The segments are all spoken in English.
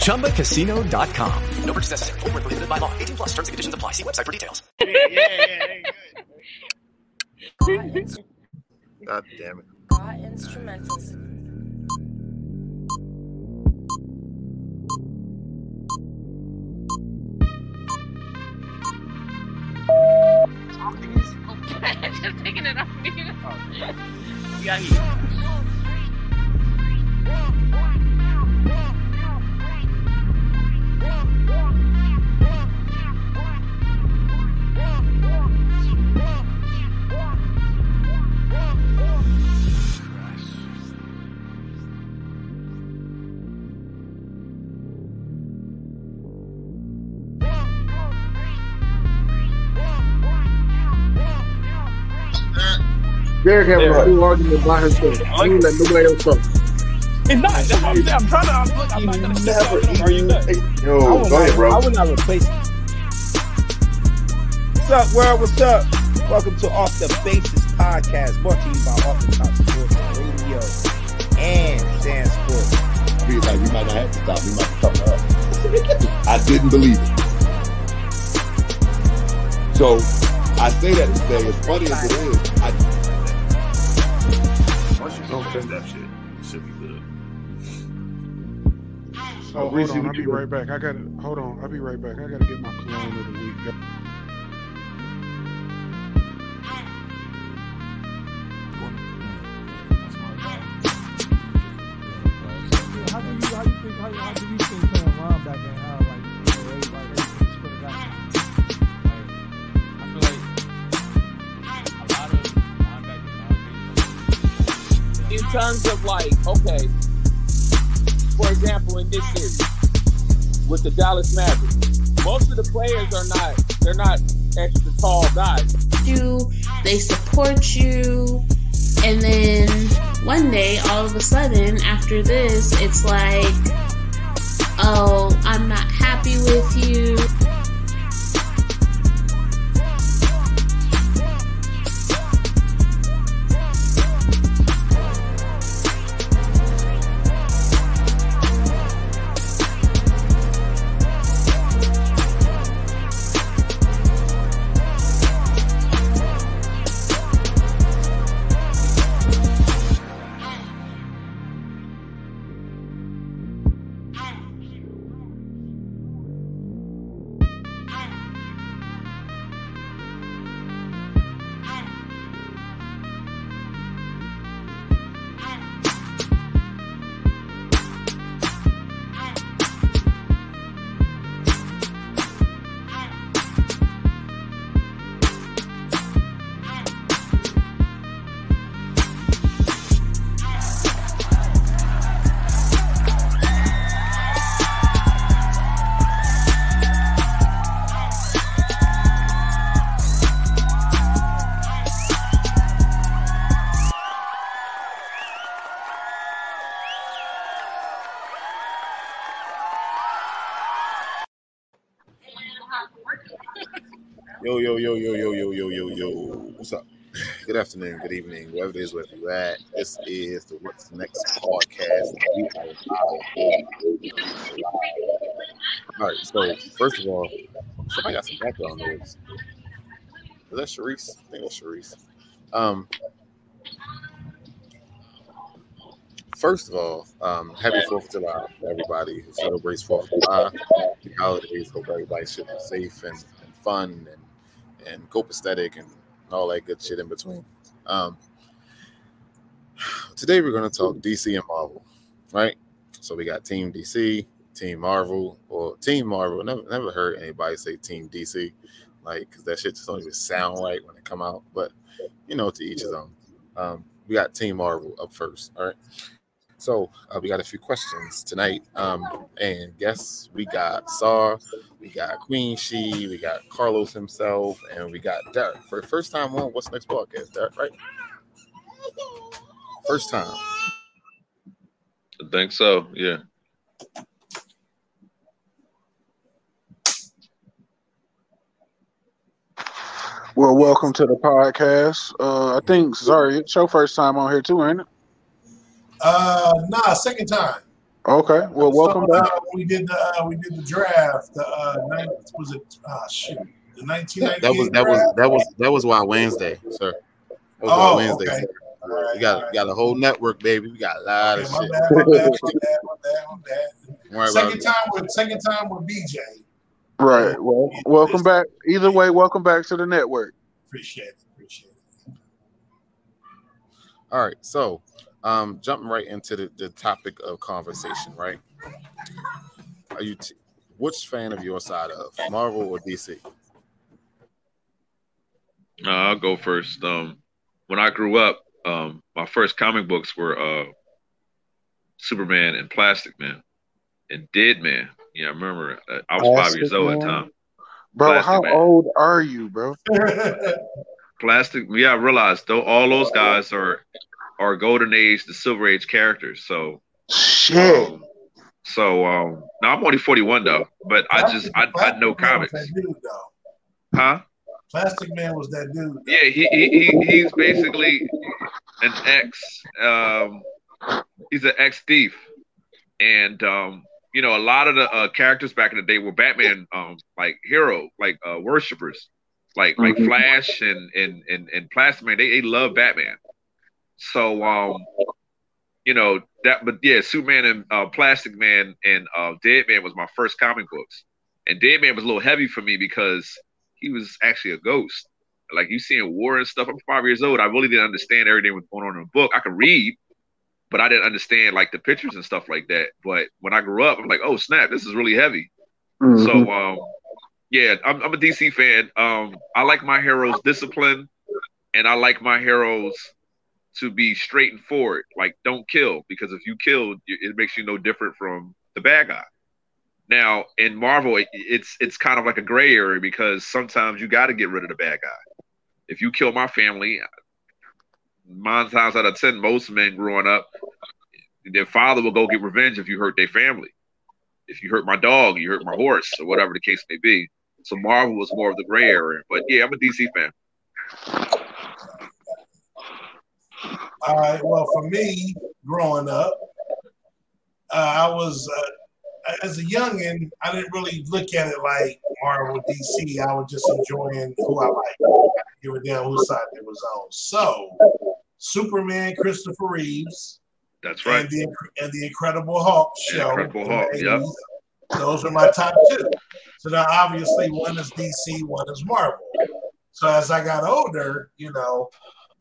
ChumbaCasino.com. No purchase necessary. Full prohibited by law. 18 plus terms and conditions apply. See website for details. yeah, yeah, yeah. God damn it. God instrumentals. Just taking it off me. Yeah, he. Derek having a full argument by himself. He ain't let nobody else talk. It's not. That's what I'm saying. I'm trying to. I'm, look, I'm not gonna Never Are you nuts? Yo, I would go not- ahead, bro. I would not replace. What's up, world? What's up? Welcome to Off the Basis podcast, brought to you by Off the Top Sports Radio and Sand Sports. Be like, we might not have to stop. We might have to cover up. I didn't believe it. So I say that to say, as funny as it is, I, Once you don't fix that shit, you should be good. Oh, hold Reese, on. what I'll be you right back. I got to hold on. I'll be right back. I got to get my cologne of the week. How do you how you think how, how do you think playing around back then? How like you know, everybody everything split it out? I feel like a lot of. In terms of like, okay, for example, in this series with the Dallas Mavericks, most of the players are not. They're not extra tall guys. you, they support you, and then one day, all of a sudden, after this, it's like, oh, I'm not happy with you. Yo, yo, yo, yo, yo, yo, yo, yo, yo. What's up? Good afternoon, good evening, wherever it is, wherever you at. This is the What's Next podcast. All right, so first of all, somebody got some background noise. Is that Sharice? I think that's Sharice. Um, first of all, um, happy Fourth of July to everybody who celebrates Fourth of July. The holidays. Hope everybody should be safe and, and fun and and copacetic and all that good shit in between. Um, today we're going to talk DC and Marvel, right? So we got Team DC, Team Marvel, or Team Marvel. Never, never heard anybody say Team DC, like because that shit just don't even sound right when it come out. But you know, to each his own. Um, we got Team Marvel up first. All right. So uh, we got a few questions tonight. Um, and guess we got Sar, we got Queen She, we got Carlos himself, and we got Derek for the first time on What's Next podcast. Derek, right? First time. I think so. Yeah. Well, welcome to the podcast. Uh, I think sorry, it's your first time on here too, ain't it? Uh, nah, second time. Okay. Well, welcome so, back. Uh, we did the uh, we did the draft. The uh, nine, was it? Ah, shoot. The nineteen ninety. That was that was that was that was why Wednesday, sir. That was Oh, why Wednesday. okay. sir. we got got a whole network, baby. We got a lot of shit. bad, my bad, my bad, my Second time with second time with BJ. Right. Well, welcome back. Either way, welcome back to the network. Appreciate it. Appreciate it. All right, so um, jumping right into the, the topic of conversation, right? Are you t- which fan of your side of Marvel or DC? Uh, I'll go first. Um, when I grew up, um, my first comic books were uh, Superman and Plastic Man and Dead Man. Yeah, I remember. Uh, I was five years Plastic old at the time. Bro, Plastic how Man. old are you, bro? Plastic. Yeah, I realized though all those guys are are golden age, the silver age characters. So Shit. um, so um, now I'm only 41 though, but I just I, I know Plastic comics, That dude, though. huh? Plastic Man was that dude. Yeah, he, he, he he's basically an ex. Um, he's an ex thief, and um, you know, a lot of the uh, characters back in the day were Batman, um, like hero, like uh, worshippers, like like Mhm. Flash and and and and Plastic Man. They they love Batman. So um, you know that, but yeah, Superman and uh, Plastic Man and uh, Dead Man was my first comic books, and Dead Man was a little heavy for me because he was actually a ghost. Like you seeing war and stuff. I'm five years old. I really didn't understand everything was going on in the book. I could read, but I didn't understand like the pictures and stuff like that. But when I grew up, I'm like, oh snap, this is really heavy. Mhm. So um, yeah, I'm, I'm a DC fan. Um, I like my heroes disciplined, and I like my heroes to be straight and forward. Like, don't kill because if you kill, it makes you no different from the bad guy. Now in Marvel, it, it's it's kind of like a gray area because sometimes you got to get rid of the bad guy. If you kill my family, nine times out of ten, most men growing up, their father will go get revenge if you hurt their family. If you hurt my dog, you hurt my horse, or whatever the case may be. So Marvel was more of the gray area. But yeah, I'm a DC fan. All right. Well, for me, growing up, uh, I was uh, as a youngin. I didn't really look at it like Marvel, DC. I was just enjoying who I like. Give a damn whose side it was on. So, Superman, Christopher Reeves, That's right. and the and the Incredible Hulk show. Incredible Hulk, yep. Those are my top two. So now, obviously, one is DC, one is Marvel. So as I got older, you know,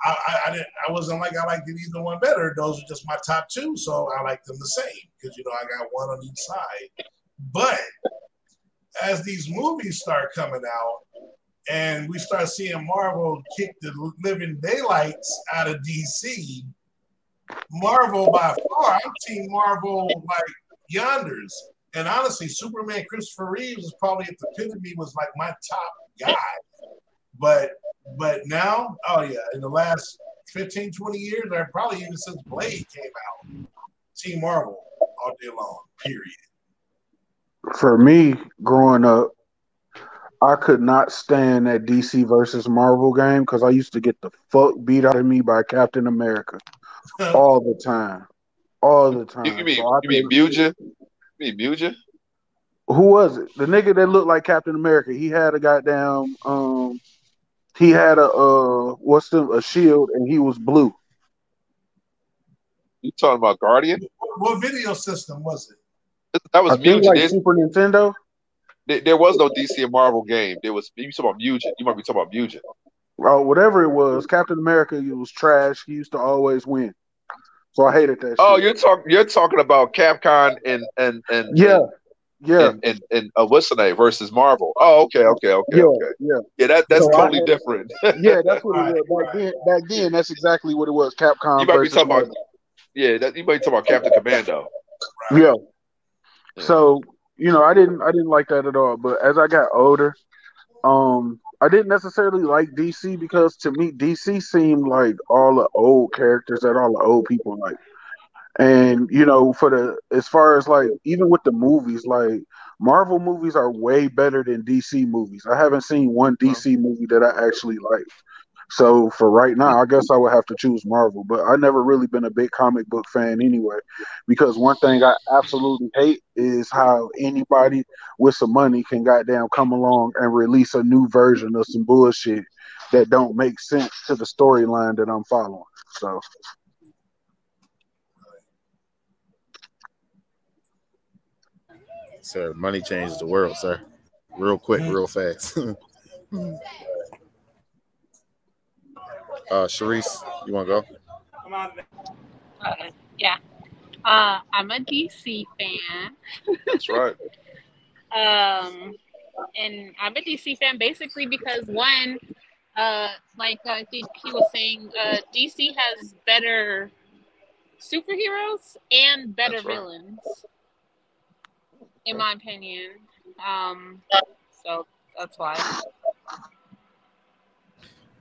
I, I, I didn't. I wasn't like I liked either one better. Those are just my top two, so I like them the same because you know I got one on each side. But as these movies start coming out, and we start seeing Marvel kick the living daylights out of DC, Marvel by far, I'm team Marvel like yonders. And honestly, Superman Christopher Reeves is probably at the epitome was like my top guy. But but now, oh yeah, in the last 15, 20 years, or probably even since Blade came out, Team Marvel all day long, period. For me, growing up, I could not stand that DC versus Marvel game because I used to get the fuck beat out of me by Captain America all the time, all the time. You, you mean So you mean think- Muja? You mean Muja? who was it? The nigga that looked like Captain America. He had a goddamn um he had a uh what's the a shield and he was blue. You talking about Guardian? What video system was it? That was I think like didn't- Super Nintendo. there, there was no DC and Marvel game. There was you talking about Mugen. You might be talking about Mugen. Oh, whatever it was, Captain America, it was trash. He used to always win, so I hated that. Oh, shit. you're talking you're talking about Capcom and and and yeah, yeah, and and, and uh, what's the name versus Marvel. Oh, okay, okay, okay, yeah, okay. yeah. Yeah, that that's So totally had- different. Yeah, that's what it was back then. Back then, that's exactly what it was. Capcom. you might be versus talking about yeah, that, you might be talking about Captain Commando. Yeah. So you know, I didn't, I didn't like that at all. But as I got older, um, I didn't necessarily like DC because to me, DC seemed like all the old characters that all the old people like. And you know, for the as far as like even with the movies, like Marvel movies are way better than DC movies. I haven't seen one DC movie that I actually like. So for right now, I guess I would have to choose Marvel. But I never really been a big comic book fan anyway, because one thing I absolutely hate is how anybody with some money can goddamn come along and release a new version of some bullshit that don't make sense to the storyline that I'm following. So Sir, money changes the world, sir. Real quick, real fast. uh Sharice, you wanna go? Uh, yeah. Uh, I'm a DC fan. That's right. Um, and I'm a DC fan basically because one, uh, like I think he was saying, uh, DC has better superheroes and better That's right. villains, in my opinion. Um, so that's why.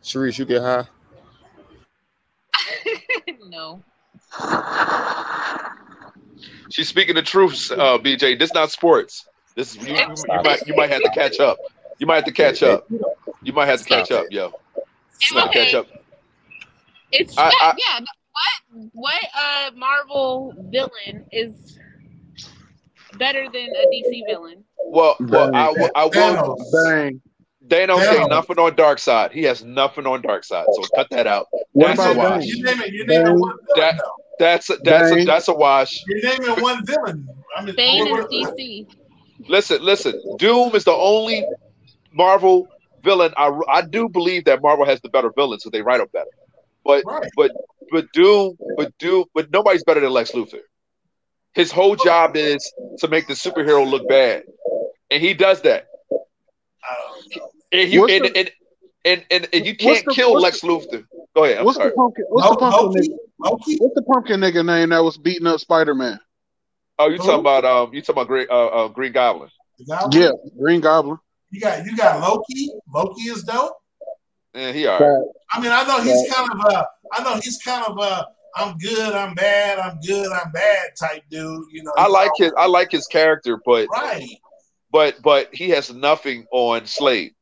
Sharice, you get high? no. She's speaking the truth, uh, BJ. This not sports. This is you, you, you might you might have to catch up. You might have to catch up. You might have to catch up, yo. You might have catch up. It's I- yeah, I- yeah. What what uh Marvel villain is better than a DC villain? Well, well, I, will- I will. Bang. Thanos Thanos. ain't nothing on Darkseid. He has nothing on Darkseid. So cut that out. That's a wash. You name it. You name it one villain. That though. that's a, that's a, that's a wash. You name it one villain. I mean, Bane is DC. Listen, listen. Doom is the only Marvel villain. I, I do believe that Marvel has the better villains, so they write them better. But Right. but but Doom, but Doom, but nobody's better than Lex Luthor. His whole job is to make the superhero look bad, and he does that. I don't know. And you and, the- and, and, and, and you can't the- kill what's Lex Luthor. Go ahead. I'm What's sorry. the pumpkin? What's the pumpkin nigga? What's the pumpkin nigga name that was beating up Spider Man? Oh, you talking about um? You talking about Green uh, uh Green Goblin? Goblin? Yeah, Green Goblin. You got you got Loki. Loki is dope. Yeah, he all right. I mean, I know he's kind of a. I know he's kind of a. I'm good. I'm bad. I'm good. I'm bad type dude. You know. I he's like all- his I like his character, but Right. but but he has nothing on Slade.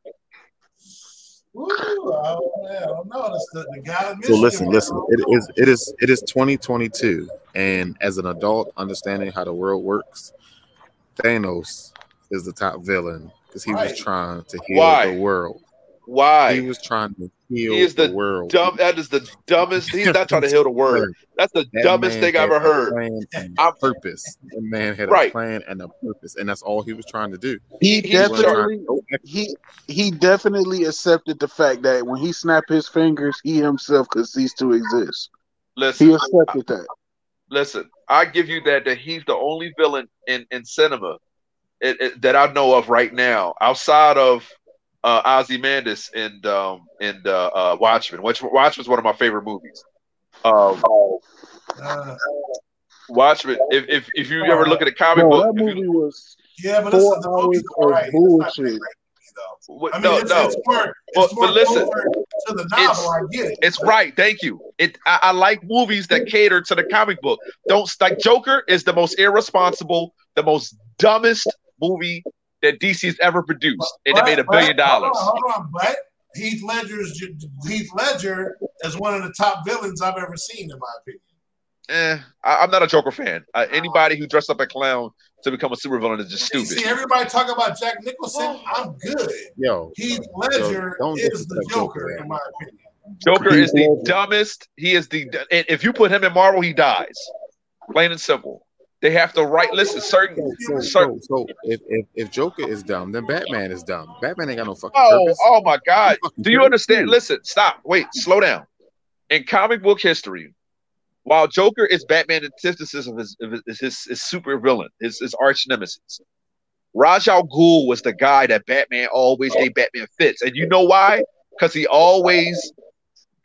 Ooh, oh, I don't know. That's the, the guy So listen, listen. It is it is it is 2022, and as an adult, understanding how the world works, Thanos is the top villain because he Right. was trying to heal Why? the world. Why? He was trying to heal He is the, the world. Dumb. That is the dumbest. He's not trying to heal the world. That's the That dumbest thing I had ever heard. plan and a I'm- purpose. The man had Right. a plan and a purpose, and that's all he was trying to do. He He's definitely trying to go he he definitely accepted the fact that when he snapped his fingers, he himself could cease to exist. Listen, He accepted that. listen. I give you that. That he's the only villain in in cinema it, it- that I know of right now, outside of uh, Ozymandias and um and uh, uh, Watchmen. Which Watchmen's one of my favorite movies. Um, Uh, Watchmen. If if if you ever look at a comic Bro, book, that if you- movie was yeah, but four listen, the hours movie's of all right. It's bullshit. great movie, though. what- I mean, no, it's, no. it's more, it's Well, more but listen, to the it's- novel. I get it. It's right. Thank you. It. I, I like movies that cater to the comic book. Don't like Joker is the most irresponsible, the most dumbest movie that DC's ever produced, and it made a But- billion but- hold dollars. on, Hold on, but Heath Ledger's Heath Ledger is one of the top villains I've ever seen, in my opinion. Eh, I, I'm not a Joker fan. Uh, anybody who dressed up a clown to become a supervillain is just You stupid. see everybody talk about Jack Nicholson. I'm good. Yo, Heath Ledger don't is the Joker, Joker, in my opinion. Joker Heath is the Ledger. dumbest. He is the. and If you put him in Marvel, he dies. Plain and simple. They have to write. Listen, certain, So, certain. so, so if, if if Joker is dumb, then Batman is dumb. Batman ain't got no fucking Oh, purpose. oh my God! Do you understand? Listen, stop. Wait, slow down. In comic book history, while Joker is Batman antithesis of his, of his, his, his super villain, his, his arch nemesis, Ra's Al Ghul was the guy that Batman always gave Batman fits, and you know why? Because he always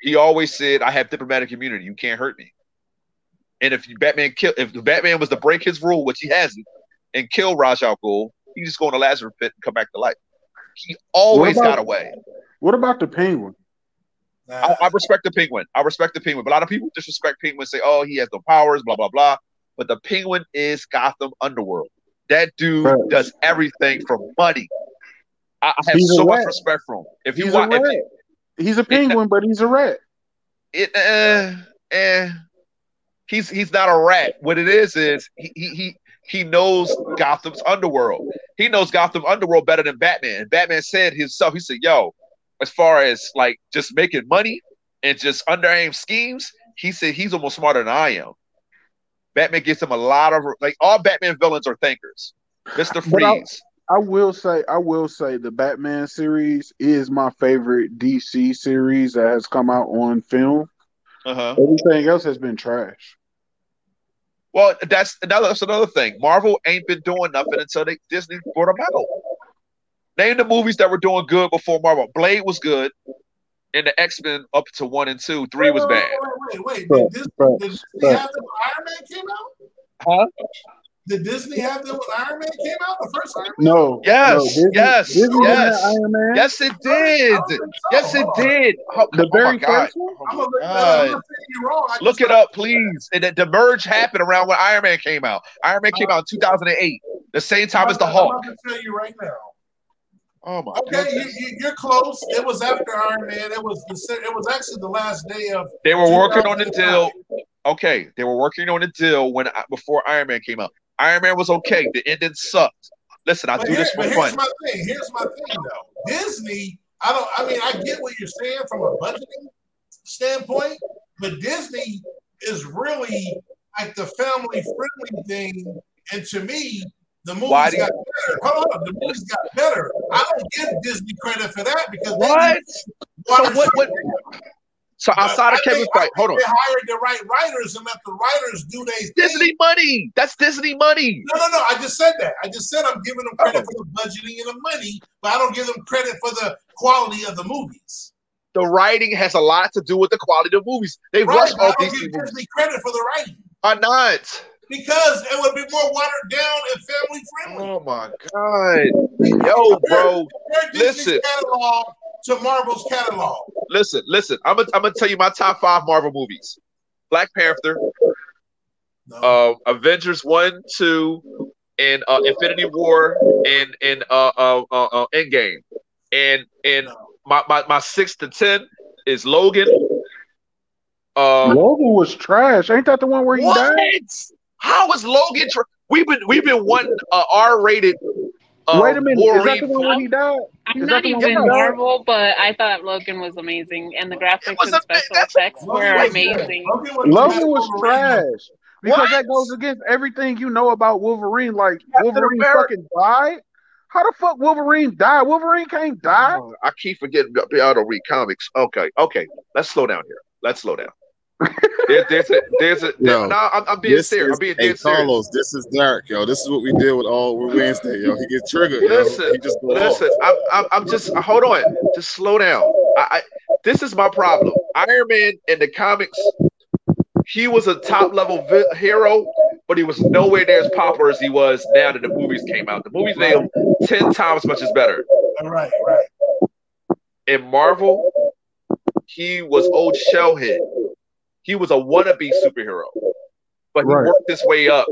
he always said, "I have diplomatic immunity. You can't hurt me." And if Batman kill, if the Batman was to break his rule, which he hasn't, and kill Ra's Al Ghul, he just go in the Lazarus pit and come back to life. He always about- got away. What about the penguin? I, I respect the penguin. I respect the penguin. But a lot of people disrespect penguin, say, "Oh, he has no powers," blah blah blah. But the penguin is Gotham underworld. That dude Right. does everything for money. I, I have He's so much rat. respect for him. If you He's a want, if, rat. He's a penguin, but he's a rat. it, uh, eh, he's he's not a rat. What it is is he he he, he knows Gotham's underworld. He knows Gotham underworld better than Batman. Batman said himself, he said, "Yo, as far as like just making money and just underhand schemes, he said he's almost smarter than I am." Batman gives him a lot of like all Batman villains are thinkers. Mister But I- Freeze. I will say, I will say, the Batman series is my favorite DC series that has come out on film. Uh-huh. Everything else has been trash. Well, that's another that's another thing. Marvel ain't been doing nothing until they Disney brought them out. Name the movies that were doing good before Marvel. Blade was good, and the X Men up to one and two. Three was bad. Wait, wait, Right, wait. Did Disney, right, did Disney right. have them when Iron Man came out? Huh? Did Disney have them when Iron Man came out? The first Iron Man? No, Yes, no, Disney, yes, Disney yes. Iron Man. Yes, it did. Yes, it did. Oh, The oh very oh God. first one. Oh I'm gonna look that up. I'm God. not saying you're wrong. Look it up, please. And the merge happened around when Iron Man came out. Iron Man came out in uh, 2008, the same time as the I'm Hulk. about to tell you right now. Oh my Okay, you, goodness. you, you're close. It was after Iron Man. It was the se- it was actually the last day of. They were working on the deal. Okay, they were working on the deal when uh, before Iron Man came out. Iron Man was okay. The ending sucked. Listen, I But, do here- this for here's fun. my thing. Here's my thing, though. Disney. I don't. I mean, I get what you're saying from a budgeting standpoint, but Disney is really like the family friendly thing. And to me, the movies do you- got better. Hold on, the movies got better. I don't give Disney credit for that because What? So what? What? So outside of I Kevin Feige, hold on. They hired the right writers and let the writers do their thing. Disney money. That's Disney money. No, no, no. I just said that. I just said I'm giving them Oh. credit for the budgeting and the money, but I don't give them credit for the quality of the movies. The writing has a lot to do with the quality of the movies. They Right? rush all these give movies. Disney credit for the writing Are not. because it would be more watered down and family friendly. Oh my god. Yo, bro. Compare Disney's Listen. catalog to Marvel's catalog. Listen, listen. I'm gonna I'm gonna tell you my top five Marvel movies: Black Panther, No. uh, Avengers one, two, and uh, Infinity War, and and uh, uh, uh, uh, Endgame, and and my, my my six to ten is Logan. Um, Logan was trash. Ain't that the one where he what? died? How is Logan? Tra- we've been we've been wanting uh, R rated. Uh, Wait a minute. Wolverine is that the one where he died? I'm Is not that the one even he died? Marvel, but I thought Logan was amazing, and the graphics and special that's- effects Logan were amazing. Logan was, Logan was trash. Because What? that goes against everything you know about Wolverine. Like Captain Wolverine America- fucking died. How the fuck Wolverine died? Wolverine can't die. Oh, I keep forgetting. I don't read comics. Okay, okay. Let's slow down here. Let's slow down. There, there's a, there's a. Yo, no, I'm, I'm being This serious. is, I'm being hey, serious. Carlos, this is Derek, yo. This is what we deal with all Wednesday, yo. He gets triggered, yo. Listen, He just listen. I'm, I'm, I'm just. Hold on. Just slow down. I, I, this is my problem. Iron Man in the comics, he was a top level vi- hero, but he was nowhere near as popular as he was now that the movies came out. The movies made him ten times much as better. All right, right. in Marvel, he was old Shellhead. He was a wannabe superhero, but he Right. worked his way up.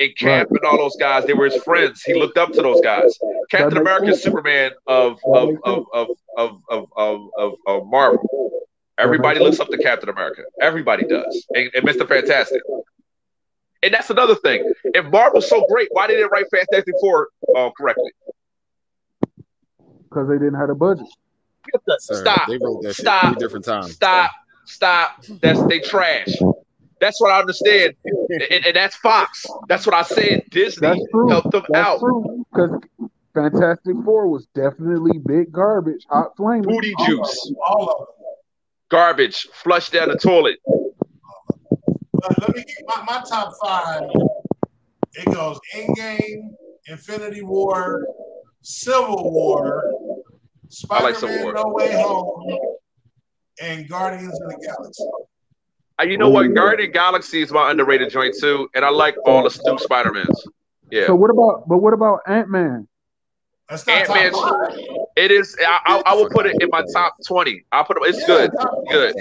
And Cap and all those guys, they were his friends. He looked up to those guys. Captain makes America, sense. Superman of of of of of of, of, of, of Marvel. Everybody looks up to Captain America. Everybody does, and, and Mr. Fantastic. And that's another thing. If Marvel's so great, why didn't they write Fantastic Four uh, correctly? Because they didn't have a budget. Sir, Stop. They wrote that shit Stop. three different times. Stop. Stop. That's they trash. That's what I understand, and, and that's Fox. That's what I said. Disney That's true. helped them That's out. Because Fantastic Four was definitely big garbage, hot flame. Booty juice, All of them. garbage, flushed down the toilet. But let me get my, my top five. It goes Endgame, Infinity War, Civil War, Spider-Man Civil War. No Way Home, and Guardians of the Galaxy. Uh, you know what? Guardian Galaxy is my underrated joint too, and I like all the new Spider Mans. Yeah, So what about? But what about Ant Man? Ant Man. It is. I, I, I will put it in my top twenty. I'll put it. It's good. Good.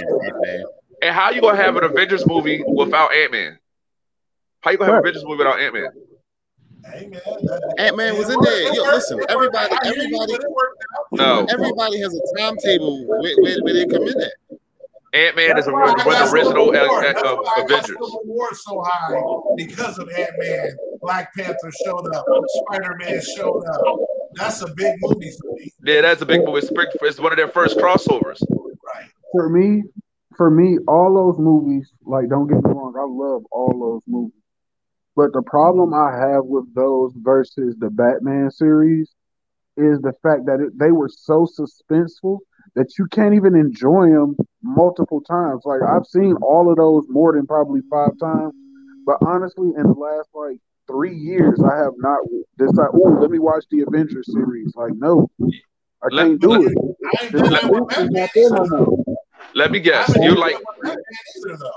And how you gonna have an Avengers movie without Ant Man? How you gonna have an Avengers movie without Ant Man? Ant Man was in there. Yo, listen, everybody, everybody, No. everybody has a timetable where, where, where they come in at. Ant Man is a, That's why was I the original Civil uh, War. uh, uh, why I got Avengers. Civil War so high because of Ant Man. Black Panther showed up. Spider Man showed up. That's a big movie for me. Yeah, that's a big movie. It's, big- it's one of their first crossovers. Right. For me, for me, all those movies, like don't get me wrong, I love all those movies. But the problem I have with those versus the Batman series is the fact that it, they were so suspenseful that you can't even enjoy them multiple times. Like I've seen all of those more than probably five times, but honestly, in the last like three years, I have not decided. Oh, let me watch the Avengers series. Like, no, I can't do it. The suspense is not there no more. Let me guess. You like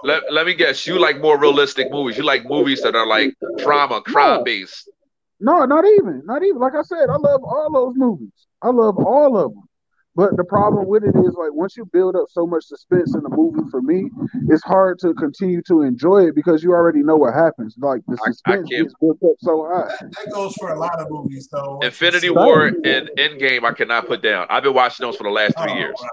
let, let me guess. You like more realistic movies. You like movies that are like drama, crime based. No, not even, not even. Like I said, I love all those movies. I love all of them. But the problem with it is, like, once you build up so much suspense in a movie, for me, it's hard to continue to enjoy it because you already know what happens. Like the suspense is built up so high. That goes for a lot of movies, though. Infinity War and Endgame, I cannot put down. I've been watching those for the last three Oh, years. Right.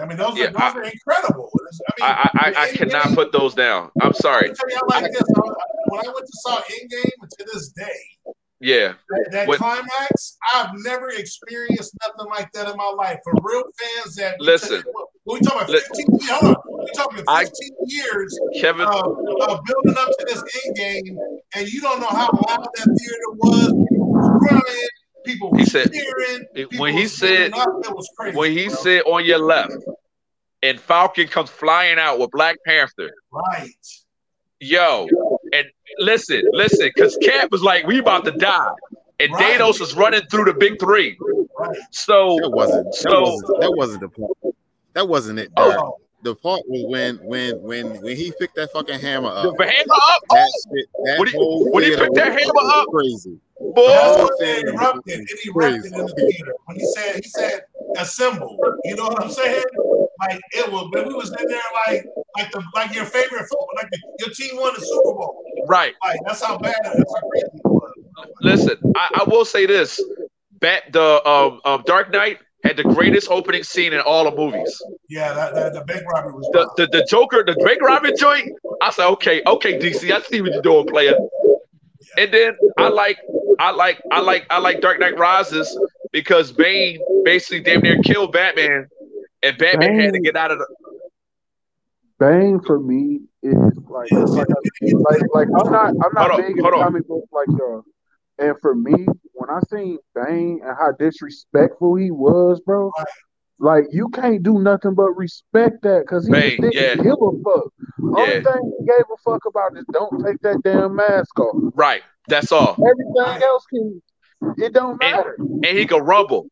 I mean, those, Yeah, are, those I- are incredible. I mean, I, I, cannot put those down. I'm sorry. I'll tell you like this. I, when I went to saw Endgame, to this day, Yeah. that, that climax, I've never experienced nothing like that in my life. For real fans that Listen. We talking about? 15 years? Hold on. We talking 15 I- years Kevin- of, of building up to this end game, and you don't know how loud that theater was. Was crying. People He said cheering. People when he said standing up. It was crazy. when he bro. said on your left, and Falcon comes flying out with Black Panther. right. Yo, and listen, listen, because Cap was like, "We about to die," and Right. Thanos was running through the big three. So That wasn't. That so wasn't. That wasn't the part. That wasn't it. Oh. The part was when when when when he picked that fucking hammer up. the hammer up. That Oh, shit. That when he whole when he picked that hammer up, crazy. Boy. That's what thing it erupted. It erupted in the theater when he said he said assemble. You know what I'm saying? Like it was when we was in there like like the like your favorite football, like the, your team won the Super Bowl. Right. Like that's how bad that's how crazy it was. Listen, I, I will say this: Bat the um, um Dark Knight had the greatest opening scene in all the movies. Yeah, that, that the big Robert was The, the the Joker, the Drake Robin joint. I said, okay, okay, DC, I see what you're doing, player. And then I like, I like, I like, I like Dark Knight Rises because Bane basically damn near killed Batman, and Batman had to get out of the. Bane for me is like like, like, like I'm not I'm not Hold on, big in on. comic books like y'all. And for me, when I seen Bane and how disrespectful he was, bro, like you can't do nothing but respect that because he Bane, just didn't yeah. give a fuck. Only Yeah. thing he gave a fuck about is don't take that damn mask off. Right, that's all. Everything else can it don't matter. And he could rumble.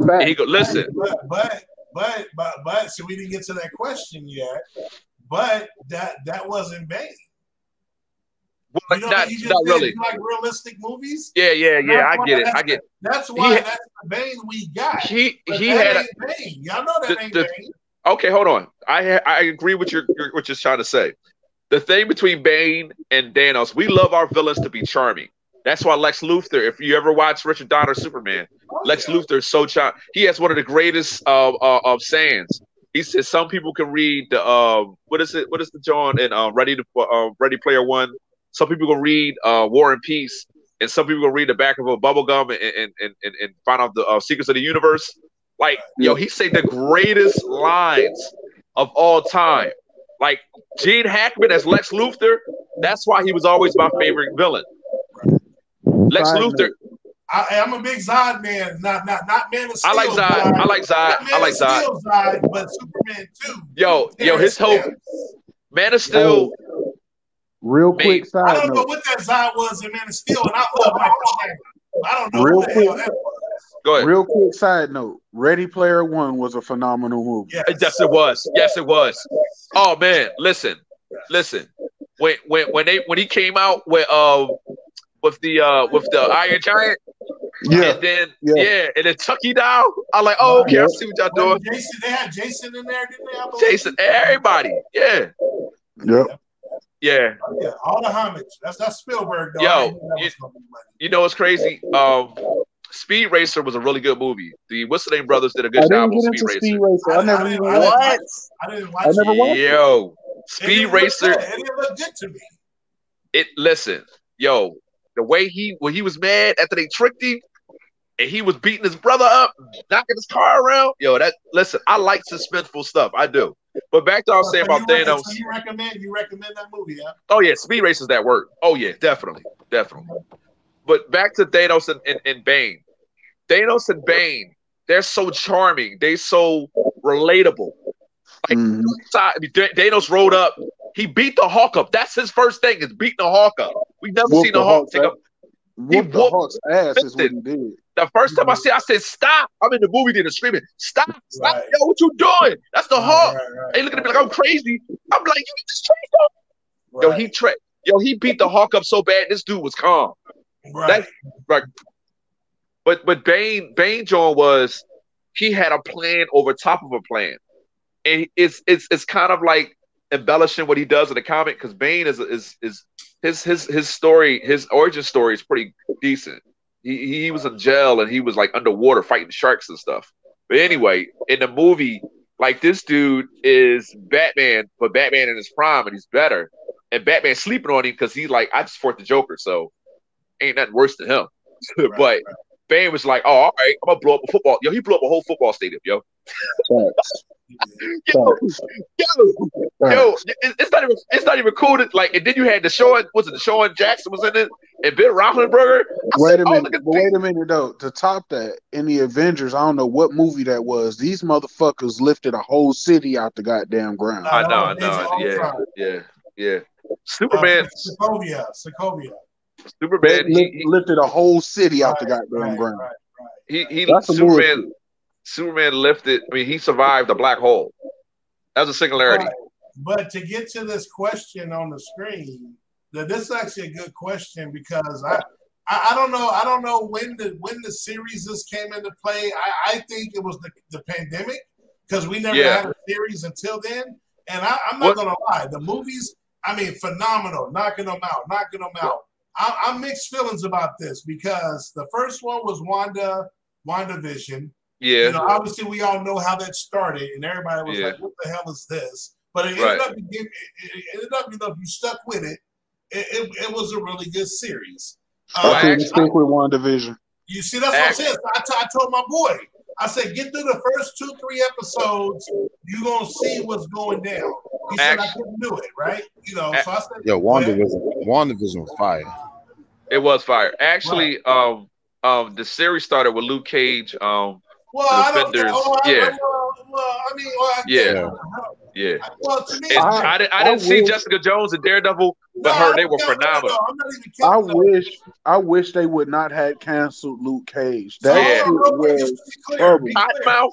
And he could listen. But but but but but so we didn't get to that question yet. But that that wasn't Bane. Well, You know, not, not really. like realistic movies. Yeah, yeah, yeah. I get it. I get. That's why He- that's the Bane we got. He he had. A, Bane. Y'all know that the- ain't the- Bane. Okay, hold on. I I agree with your what you're trying to say. The thing between Bane and Thanos, we love our villains to be charming. That's why Lex Luthor, if you ever watch Richard Donner Superman, Lex Luthor is so charm. He has one of the greatest uh, uh, of sayings. He says some people can read the um what is it? What is the John and uh, Ready to uh, Ready Player One? Some people can read uh, War and Peace, and some people can read the back of a bubble gum and and, and, and, and find out the uh, secrets of the universe. Like yo, he said the greatest lines of all time. Like Gene Hackman as Lex Luthor, that's why he was always my favorite villain. Lex Side Luthor. I, I'm a big Zod man, not not not Man of Steel. I like Zod. I like Zod. Not Man I like of Zod. Steel Zod, but Superman too. Yo, yo, his whole Man of Steel. Real Mate, quick side. I don't know what that Zod was in Man of Steel, and I love Michael Shannon. I don't know Real what quick. that was. Go ahead. Real quick side note. Ready Player One was a phenomenal movie. Yes, it was. Yes, it was. Oh man, listen, listen. When when when they when he came out with uh with the uh with the Iron Giant, Yeah. and then Yeah. yeah, and then Chucky down. I'm like, oh, okay, I see what y'all doing. Jason, they had Jason in there, didn't they? Jason, everybody, yeah, Yep. Yeah. Oh, yeah, all the homage. That's that's Spielberg, though. Yo, didn't know that was gonna be money. You know what's crazy? Um, Speed Racer was a really good movie. The what's the name brothers did a I good job didn't on Speed Racer. Speed Racer. I never I didn't watched watch it. it. I didn't watch I never watched. Yo, It Speed didn't look Racer. good. It didn't look good to me. it listen, yo, the way he when he was mad after they tricked him and he was beating his brother up, knocking his car around. Yo, that listen, I like suspenseful stuff. I do. But back to what I was saying So about you recommend- Thanos. So you recommend you recommend that movie, yeah? Oh yeah, Speed Racer's that word. Oh yeah, definitely, definitely. But back to Thanos and, and, and Bane. Thanos and Bane, they're so charming. They're so relatable. Like. Mm-hmm. I mean, Thanos rode up. He beat the Hulk up. That's his first thing is beating the Hulk up. We've never Whoop seen the the Hulk take ass. up. He Whoop the whooped- Hulk's ass is what he did. The first time I mm-hmm. see, I said, "Stop!" I'm in the movie theater screaming, "Stop! Stop! Right. Yo, what you doing? That's the Hulk!" Right, right, They looking at me like I'm crazy. I'm like, "You just him." Yo, he tra- Yo, he beat the Hulk up so bad. This dude was calm. right. That right. But but Bane Bane John was he had a plan over top of a plan, and it's it's it's kind of like embellishing what he does in the comic because Bane is is is his his his story his origin story is pretty decent. He he was in jail and he was like underwater fighting sharks and stuff. But anyway, in the movie, like this dude is Batman, but Batman in his prime and he's better. And Batman sleeping on him because he's like, I just fought the Joker, so ain't nothing worse than him. but Bane was like, oh, all right, I'm gonna blow up a football. Yo, he blew up a whole football stadium, yo. Facts. Yo, yo, yo, it's not even it's not even cool. To, like, and then you had Deshaun, was it Deshaun Jackson was in it, and Ben Roethlisberger. I Wait said, a oh, minute, look at but wait a minute though. To top that, in the Avengers, I don't know what movie that was. These motherfuckers lifted a whole city out the goddamn ground. I know, No, I know, of yeah, Ultron. yeah, yeah. Uh, Superman, Sokovia, Sokovia. Superman, he, he, lifted a whole city out the goddamn right, ground. right, right. he, he That's some Superman, bullshit. Superman lifted. I mean, he survived a black hole. That was a singularity. But to get to this question on the screen, th- this is actually a good question because I, I, I don't know, I don't know when the when the series this came into play. I, I think it was the, the pandemic because we never Yeah. had a series until then. And I, I'm not What- gonna lie, the movies, I mean, phenomenal, knocking them out, knocking them out. I, I'm mixed feelings about this because the first one was Wanda, WandaVision. Yeah, You know, obviously we all know how that started, and everybody was Yeah. like, "What the hell is this?" But it ended Right. up, being- it, it ended up, you know, if you stuck with it, it, it, it was a really good series. Well, Uh, I couldn't actually- stick with WandaVision. you see, that's what I'm saying. So I, t- I told my boy, I said, get through the first two, three episodes. You're gonna see what's going down. He said I couldn't do it, right? You know, so I said, Yo, "Go ahead." WandaVision, WandaVision was fire. it was fire. Actually, um, um, the series started with Luke Cage. Um, Well, I don't. Defenders, Oh, I, yeah. well, well, I mean, well, I Yeah. yeah. Well, to me, And I- I, didn't, I I didn't see wish- Jessica Jones and Daredevil, but No, her they were count phenomenal. no, I'm not even I wish, I wish they would not have canceled Luke Cage. That Yeah. shit Hold on, real quick, was to be clear, terrible. be clear. Cottonmouth,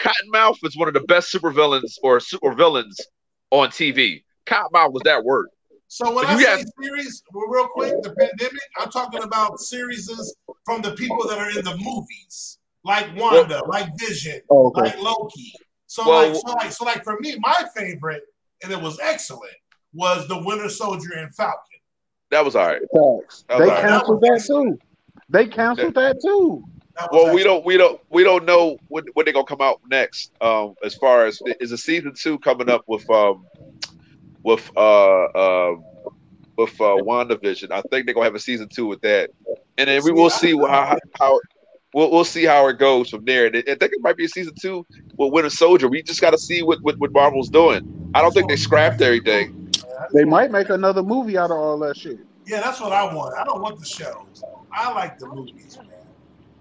Cottonmouth is one of the best supervillains or supervillains on TV. Cottonmouth was that word. So when But I you say got- series, well, real quick, the pandemic, I'm talking about series from the people that are in the movies, like Wanda, like Vision, Oh, okay. like Loki. So Well- like, so like, so like for me, my favorite, and it was excellent, was the Winter Soldier and Falcon. That was all right. Facts. That They was all right. canceled that too. They canceled that too. That was Well, we don't, we don't, we don't know when, when they're gonna come out next. Um, as far as is a season two coming up with um, with uh, um, with uh, WandaVision. I think they're gonna have a season two with that, and then we will see how how we'll we'll see how it goes from there. And I think it might be a season two with Winter Soldier. We just got to see what, what what Marvel's doing. I don't think they scrapped everything. They might make another movie out of all that shit. Yeah, that's what I want. I don't want the shows. I like the movies, man.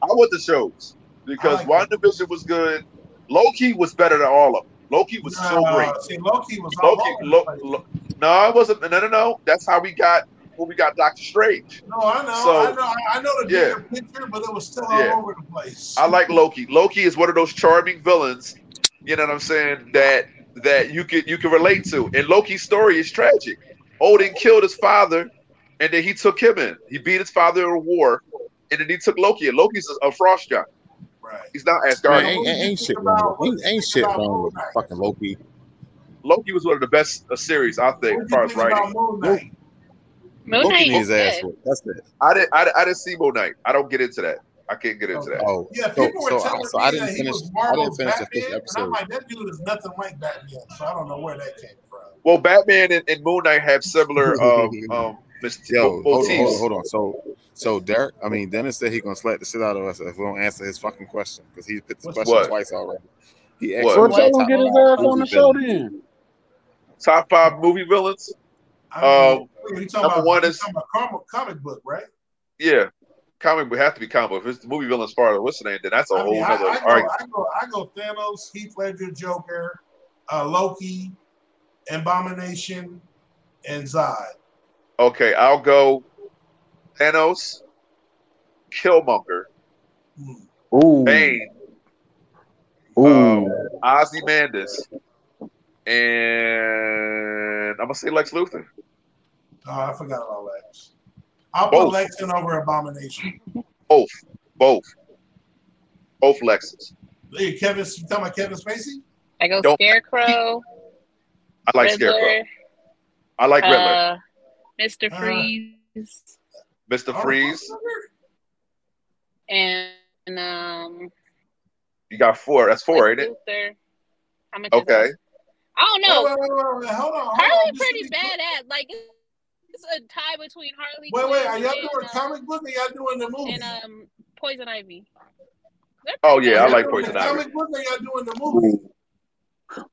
I want the shows because I like WandaVision was good. Loki was better than all of them. Loki was so great. See, Loki was Loki, over the Lo. Lo- no, it wasn't. No, no, no. That's how we got when we got Doctor Strange. No, I know, So- I know, I know the Yeah. picture, but it was still Yeah. all over the place. I like Loki. Loki is one of those charming villains. You know what I'm saying? That that you could you can relate to. And Loki's story is tragic. Odin killed his father, and then he took him in. He beat his father in a war, and then he took Loki. And Loki's a, a frost giant. Right. He's not Man, Asgardian. ain't, ain't, ain't shit wrong. Ain't, ain't shit wrong with fucking Loki. Loki was one of the best uh, series I think as far as writing. Moon Knight. Moon Loki Knight need was his ass good. That's it. I didn't I, I didn't see Moon Knight. I don't get into that. I can't get into that. Oh, Yeah, so, people were so, telling so me I didn't that he finish. was I didn't Marvel's finish the Batman, fifth and I'm like, that dude is nothing like Batman, so I don't know where that came from. Well, Batman and, and Moon Knight have similar um um mis- Yo, hold, hold, on, hold on. So, so Derek, I mean, Dennis said he gonna slap the shit out of us if we don't answer his fucking question because he put the What's question what? twice already. He asked What? So who's tell our him top get his five ass on the movie show villains. then. Top five movie villains. I mean, Um, you talking number about, one you is talking about comic, comic book, right? yeah, comic would have to be comic. book. If it's the movie villain as far as what's the name, then that's a I whole mean, I, other I, go, argument. I go, I go Thanos, Heath Ledger, Joker, uh, Loki, Abomination, and Zod. Okay, I'll go Thanos, Killmonger, Ooh, Bane, ooh. um, Ozymandias, and I'm gonna say Lex Luthor. Oh, I forgot about Lex. I'll Both. put Lex in over Abomination. Both, both, both Lexes. Hey, Kevin, you talking about Kevin Spacey? I go Don't- Scarecrow, I like Riddler, Scarecrow. I like Riddler. uh, Mr. Uh, Freeze, Mr. Oh, Freeze. and um, You got four. That's four, ain't it? Luthor. How much Okay. That? I don't know. Wait, wait, wait, wait, wait, hold on. Hold Harley on. Pretty to be bad at like it's a tie between Harley. Wait, wait, are y'all and, doing uh, comic book or y'all doing the movie? and um Poison Ivy. Oh yeah. I like Poison Ivy. comic book or y'all doing the movie?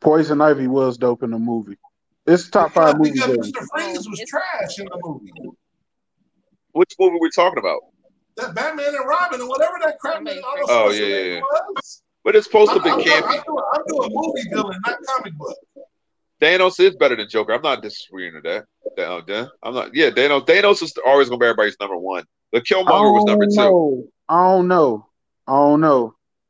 Poison Ivy was dope in the movie. It's top five Because, movies. because ever. Mr. Freeze was trash in the movie. Which movie we talking about? That Batman and Robin and whatever that crap that Oh, yeah, yeah, yeah. was. But it's supposed to be campy. I'm, doing, I'm doing movie villain, not comic book. Thanos is better than Joker. I'm not disagreeing with that. That- uh, that- I'm not. Yeah, Thanos. Thanos is always gonna be everybody's number one. The Killmonger was number oh, I two. don't know. I don't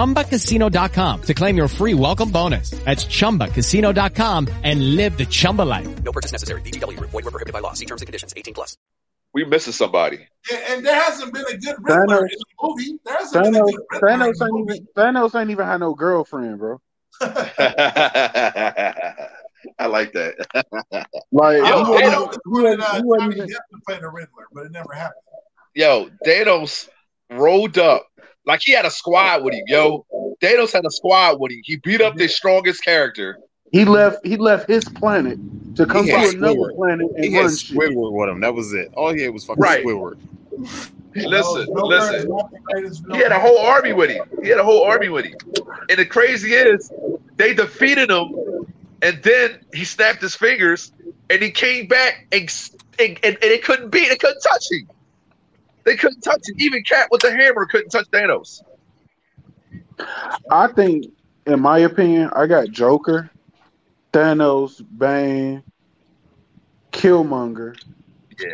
ChumbaCasino.com to claim your free welcome bonus. That's ChumbaCasino.com and live the Chumba life. No purchase necessary. VGW Void were prohibited by law. See terms and conditions. 18 plus. We missing somebody. And, and there hasn't been a good Riddler Thanos. in the movie. There hasn't been a good Riddler in Thanos the ain't movie. even Thanos ain't even had no girlfriend, bro. I like that. Like Yo, I, he I wasn't, always he wanted wasn't, uh, he wasn't Johnny even, Depp to play the Riddler, but it never happened. Yo, Thanos rolled up like he had a squad with him. Yo, Thanos had a squad with him. He beat up their strongest character. he left he left his planet to come to another Squidward. planet and He had run shit. Squidward with him. That was it. All he had was fucking Right. Squidward. Listen, Joker listen. is not the greatest He had a whole army with him. He had a whole army with him. And the crazy is, they defeated him, and then he snapped his fingers, and he came back, and and, and, and they couldn't beat, It couldn't touch him. They couldn't touch him. Even Cap with the hammer couldn't touch Thanos. I think, in my opinion, I got Joker, Thanos, Bane, Killmonger, Yeah.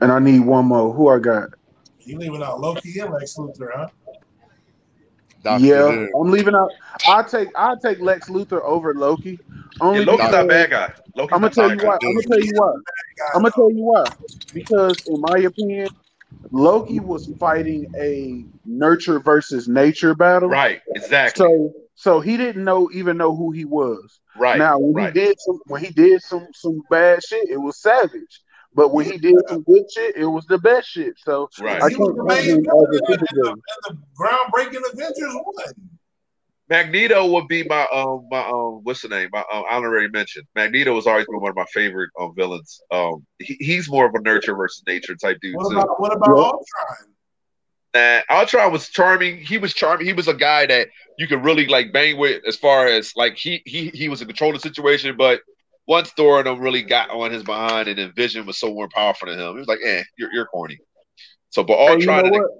and I need one more. Who I got? You leaving out Loki and Lex Luthor, huh? Dr. Yeah, Doom. I'm leaving out. I take I take Lex Luthor over Loki. Only Yeah, Loki's not a bad guy. Loki's I'm gonna tell you bad why. I'm gonna tell you why. I'm gonna tell you why. Because in my opinion, Loki was fighting a nurture versus nature battle. Right, exactly. So so he didn't know even know who he was. Right, Now when right. he did some when he did some some bad shit, it was savage. But when he did some good shit, it was the best shit. So Right. I He can't was the count main him villain as the, the, the groundbreaking Avengers one. Magneto would be my um my um what's the name? My um, I already mentioned. Magneto has always been one of my favorite um villains. Um, he, he's more of a nurture versus nature type dude What too. about what about Ultron? And Ultron was charming. He was charming. He was a guy that you could really like bang with as far as like he he he was in control of the situation, but once Thor and them really got on his behind and then Vision was so more powerful than him, he was like, eh, you're you're corny. So but Hey, you Ultron know the- what?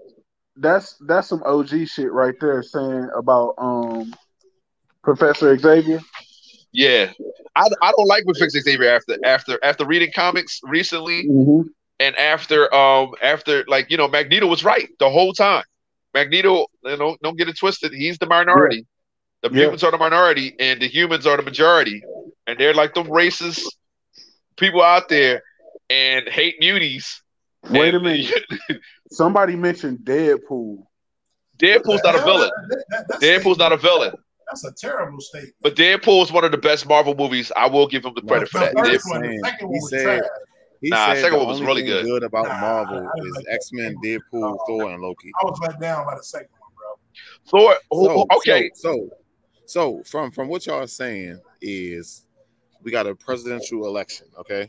That's that's some OG shit right there saying about um Professor Xavier. Yeah, I, I don't like Professor Xavier after after after reading comics recently, Mm-hmm. and after um after like you know Magneto was right the whole time. Magneto, you know, don't get it twisted. He's the minority. The Yeah. mutants are the minority, and the humans are the majority. And they're like the racist people out there and hate muties. Wait a minute. Somebody mentioned Deadpool. Deadpool's not a villain. That- that- Deadpool's not a villain. that's a terrible statement. But Deadpool is one of the best Marvel movies. I will give him the credit for The that. first one, the second one he was said trash. he Nah, said second the one was only really good. good about Nah, Marvel is like X Men, Deadpool, Thor, and Loki. I was let down by the second one, bro. Thor, So, okay. So, so, so from from what y'all are saying is we got a presidential election, okay?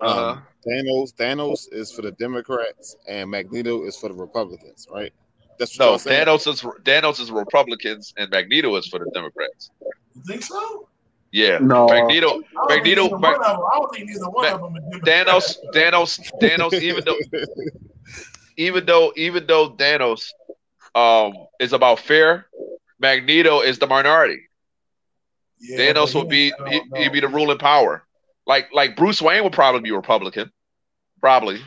Uh-huh. Um, Thanos, Thanos is for the Democrats, and Magneto is for the Republicans, right? That's what No, y'all. Thanos is Thanos is Republicans and Magneto is for the Democrats. You think so? Yeah, No. Magneto, I Magneto, neither one of them. I don't think neither one of them are Thanos, Thanos, Thanos. Even though, even though, even though Thanos, um, is about fair, Magneto is the minority. Yeah, Thanos would be he, he'd be the ruling power. Like like Bruce Wayne would probably be Republican, probably,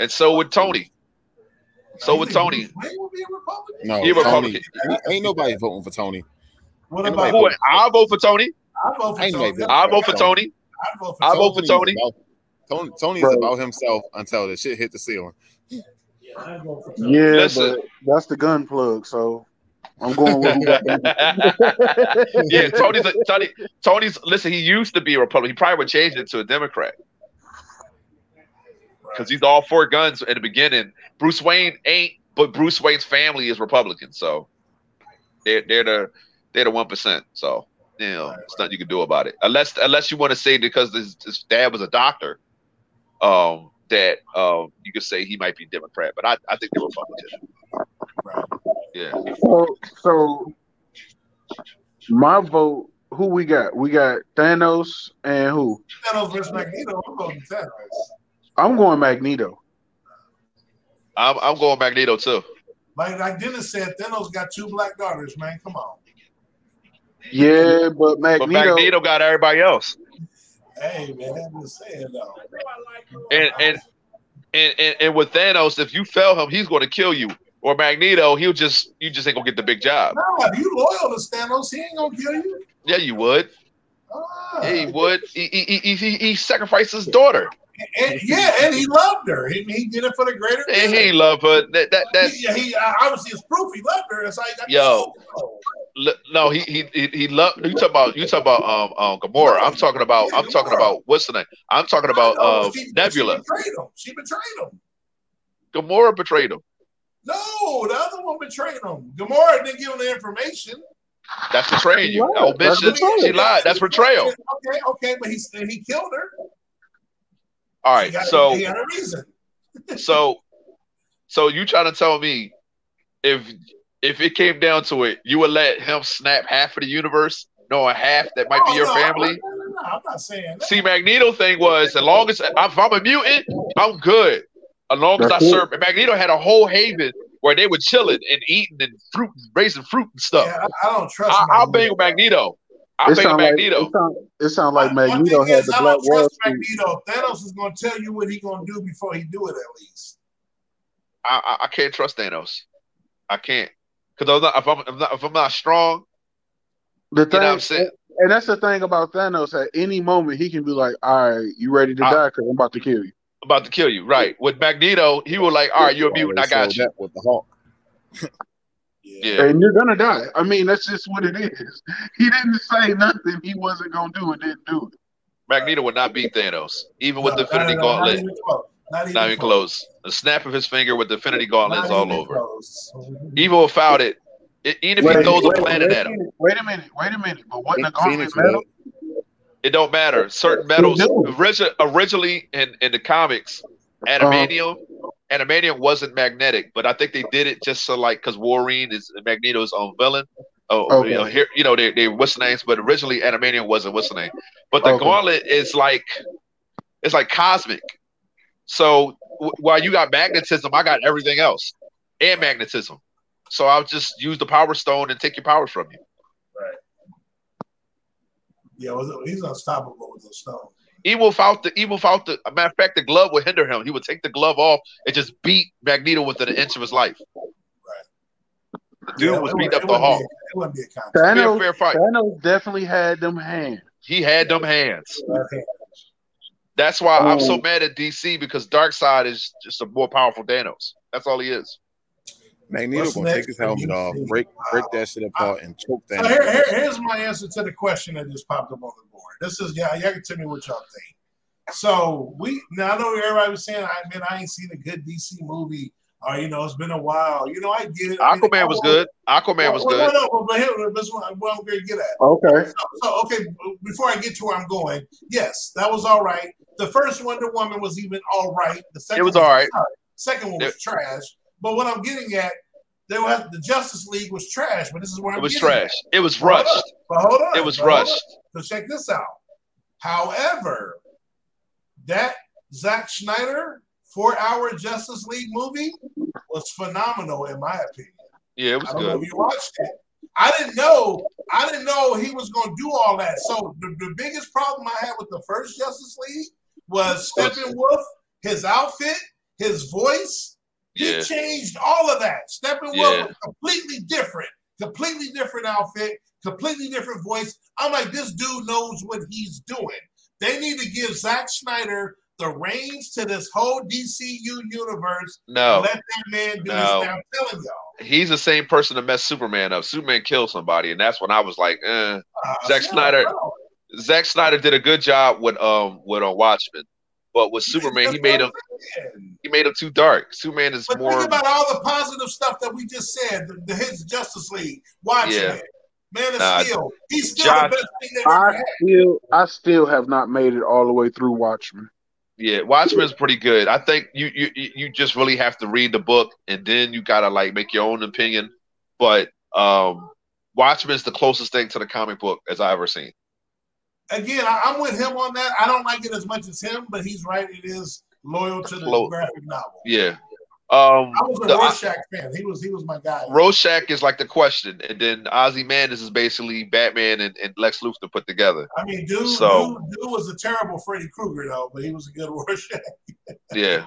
and so would Tony. So would Tony. Bruce Wayne would be a Republican? No, He a Tony. Republican. Ain't, ain't nobody voting for Tony. What Ain't about nobody Who- I vote for Tony. I vote for Ain't Tony. I vote for Tony. I vote for I vote for Tony. Tony Tony's Bro. about himself until the shit hit the ceiling. I vote for Tony. Yeah, Listen. but that's the gun plug. So I'm going with who got yeah, Tony's a, Tony. Tony's listen. He used to be a Republican. He probably would change it to a Democrat because he's all for guns in the beginning. Bruce Wayne ain't, but Bruce Wayne's family is Republican, so they're they're the they're the one percent. So you know, there's nothing you can do about it unless unless you want to say because his, his dad was a doctor, um, that um you could say he might be Democrat, but I I think they're Republican. Yeah. So, so my vote. Who we got? We got Thanos and who? Thanos versus Magneto. I'm voting Thanos. I'm going Magneto. I'm I'm going Magneto too. Like like Dennis said, Thanos got two black daughters. Man, come on. Yeah, but Magneto, But Magneto. Magneto got everybody else. Hey man, I'm just saying though. And and and and, and with Thanos, if you fail him, he's going to kill you. Or Magneto, he'll just you just ain't gonna get the big job. No, if you loyal to Thanos, he ain't gonna kill you. Yeah, you would. Ah. Yeah, he would. He he he, he, he sacrificed his daughter, And, yeah, and he loved her. He, he did it for the greater and he good. ain't love her. That that that's He, he obviously it's proof he loved her. That's how he got Yo. No, he he he, he loved. You talk about you talk about um um Gamora. I'm talking about I'm talking about what's the name? I'm talking about uh Nebula. She betrayed him. She betrayed him. Gamora betrayed him. No, the other one betrayed him. Gamora didn't give him the information. That's betraying you. Right. Oh, That's bitch, she lied. That's betrayal. Okay, okay, but he he killed her. All right, He got- so he had a reason. so so you trying to tell me if if it came down to it, you would let him snap half of the universe, knowing half that might be Oh, your no, family? No, no, no, I'm not saying that. See, Magneto thing was as long as if I'm a mutant, I'm good. As long as I That's it. serve. Magneto had a whole haven where they were chilling and eating and fruit, raising fruit and stuff. Yeah, I, I don't trust. I, I'll bang Magneto. I'll It bang with like Magneto. it sound, it sound like My Magneto thing had is, the I Black don't Wall trust Magneto. Thanos is going to tell you what he's going to do before he do it. At least. I, I, I can't trust Thanos. I can't because if I'm, if I'm not, if I'm not strong, The you know what I'm saying. and that's the thing about Thanos. At any moment, he can be like, "All right, you ready to I- die? Because I'm about to kill you." I'm about to kill you. Right. With Magneto, he was like, all right, you're a mutant. I got you. that with the Hulk. Yeah. And you're gonna die. I mean, that's just what it is. He didn't say nothing he wasn't gonna do and didn't do it. Magneto would not beat Thanos, even with No, the Infinity no, no, not Gauntlet. even close. Not even, Not even close. The snap of his finger with the Infinity Gauntlet Not is all over. close. Even without it, it even if he Wait, throws a planet wait at him, Wait a minute. Wait a minute. But what the Think gauntlet Phoenix metal? It don't matter. Certain metals, origi- originally in, in the comics, adamantium, adamantium wasn't magnetic, but I think they did it just so like because Wolverine is Magneto's own villain. Oh, Okay. you know, here, you know, they they what's the names, but originally adamantium wasn't what's the name. But the Okay. gauntlet is like it's like cosmic. So w- while you got magnetism, I got everything else and magnetism. So I'll just use the power stone and take your powers from you. Right. Yeah, well, he's unstoppable with those stones. Even without the even without the matter of fact, the glove would hinder him. He would take the glove off and just beat Magneto within an inch of his life. The dude Yeah, was beat beating up the it wouldn't Hulk. be- It wouldn't be a contest. Thanos, fair fight. Thanos definitely had them hands. He had them hands. That's why I'm so Um, mad at DC because Darkseid is just a more powerful Thanos. That's all he is. Magneto What's gonna take his helmet off, break break that shit apart, and choke So that. here, here- here's my answer to the question that just popped up on the board. This is yeah, y'all can tell me what y'all think. So we now I know everybody was saying, I mean, I ain't seen a good DC movie, or you know, it's been a while. You know, I get it. I mean, Aquaman was good. Aquaman was well, good. No, no, but here, this one, what I'm going to get at. Okay. So, so, okay, before I get to where I'm going, yes, that was all right. The first Wonder Woman was even all right. The second it was one all right. sorry, Second one was trash. But what I'm getting at, there was the Justice League was trash. But this is where I'm It was getting trash. At. It was But rushed. But hold on. It was but rushed. So check this out. However, that Zack Snyder four-hour Justice League movie was phenomenal in my opinion. Yeah, it was I don't know good. you watched it. I didn't know. I didn't know he was going to do all that. So the, the biggest problem I had with the first Justice League was Steppenwolf, his outfit, his voice. He Yeah. changed all of that. Steppenwolf Yeah. was completely different, completely different outfit, completely different voice. I'm like, this dude knows what he's doing. They need to give Zack Snyder the reins to this whole DCU universe. No. let that man do No. his. I'm telling y'all. He's the same person that messed Superman up. Superman killed somebody, and that's when I was like, eh. Uh, Zack yeah, Snyder. no. Zack Snyder did a good job with um with on Watchmen, but with Superman, he made him he made him too dark. Superman is But more. think about all the positive stuff that we just said. The, the his Justice League, Watchmen, Yeah. Man of Nah, Steel. He's still Josh- the best thing they've ever I had. still, I still have not made it all the way through Watchmen. Yeah, Watchmen's pretty good. I think you you you you just really have to read the book and then you gotta like make your own opinion. But um Watchmen's the closest thing to the comic book as I ever seen. Again, I, I'm with him on that. I don't like it as much as him, but he's right. It is loyal to the Clo- graphic novel. Yeah. Um I was a the- Rorschach fan. He was he was my guy. Rorschach is like the question, and then Ozymandias is basically Batman and, and Lex Luthor put together. I mean, dude, So- dude, dude was a terrible Freddy Krueger though, but he was a good Rorschach. Yeah.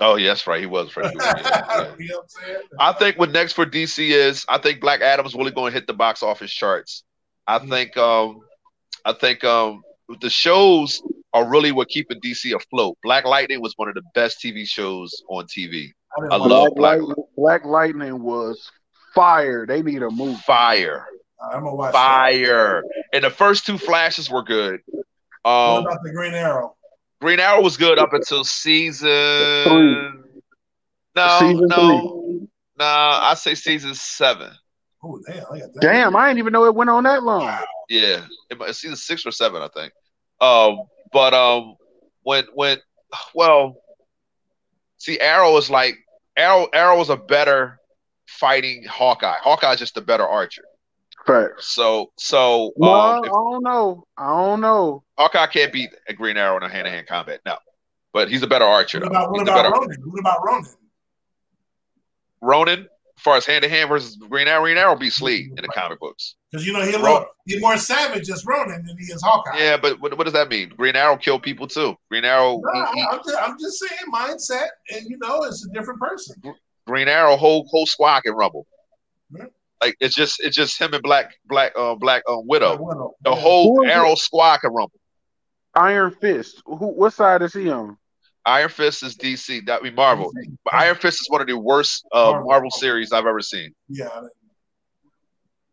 Oh, yeah, that's right. He was Freddy Krueger. Yeah, you know what I'm saying? I think what next for DC is I think Black Adam's really going to hit the box office charts. I think um I think um the shows are really what keeping DC afloat. Black Lightning was one of the best TV shows on TV. I love Black Lightning, Black Lightning was fire. They need a move. Fire. I'm gonna watch Fire. And the first two flashes were good. What Um about the Green Arrow? Green Arrow was good up until season three. No, Season no. Nah, I say season seven. Oh damn, I got that. Damn, I didn't even know it went on that long. Yeah, it might- it's either six or seven, I think. Um, but um, when when well, see, Arrow is like Arrow. Arrow is a better fighting Hawkeye. Hawkeye's just a better archer. Facts. So so No, I um, if don't know. I don't know. Hawkeye can't beat a Green Arrow in a hand to hand combat. No, but he's a better archer. What about what about better Ronin? What about Ronin? Ronin. Far as hand to hand versus Green Arrow, Green Arrow beat Slade in the comic books. Because you know he a Ro- he's more savage as Ronin than he is Hawkeye. Yeah, but what, what does that mean? Green Arrow killed people too. Green Arrow, No, he- he- I'm, just, I'm just saying mindset, and you know it's a different person. Green Arrow, whole whole squad can rumble. Yeah. Like it's just it's just him and Black Black uh, Black uh, Widow. Widow, The yeah. whole Who is it? Arrow squad can rumble. Iron Fist. Who? What side is he on? Iron Fist is DC. That mean Marvel. But Iron Fist is one of the worst uh, Marvel. Marvel series I've ever seen. Yeah,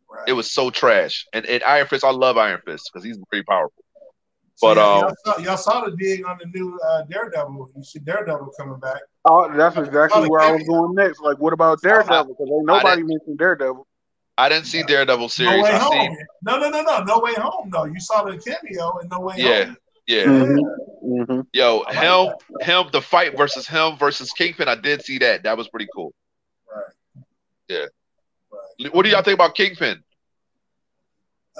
right. It was so trash. And, and Iron Fist, I love Iron Fist because he's pretty powerful. But y'all, um, y'all, saw, y'all saw the dig on the new uh, Daredevil. You see Daredevil coming back. Oh, that's exactly where I was going next. Like, what about Daredevil? Because ain't nobody mentioned Daredevil. I didn't see Daredevil series. No series. way I home. seen No, no, no, no, no way home. No, you saw the cameo in No Way yeah, Home. Yeah. Mm-hmm. Yo, I like him, him, the fight versus him versus Kingpin. I did see that. That was pretty cool. Right. Yeah. What do y'all think about Kingpin?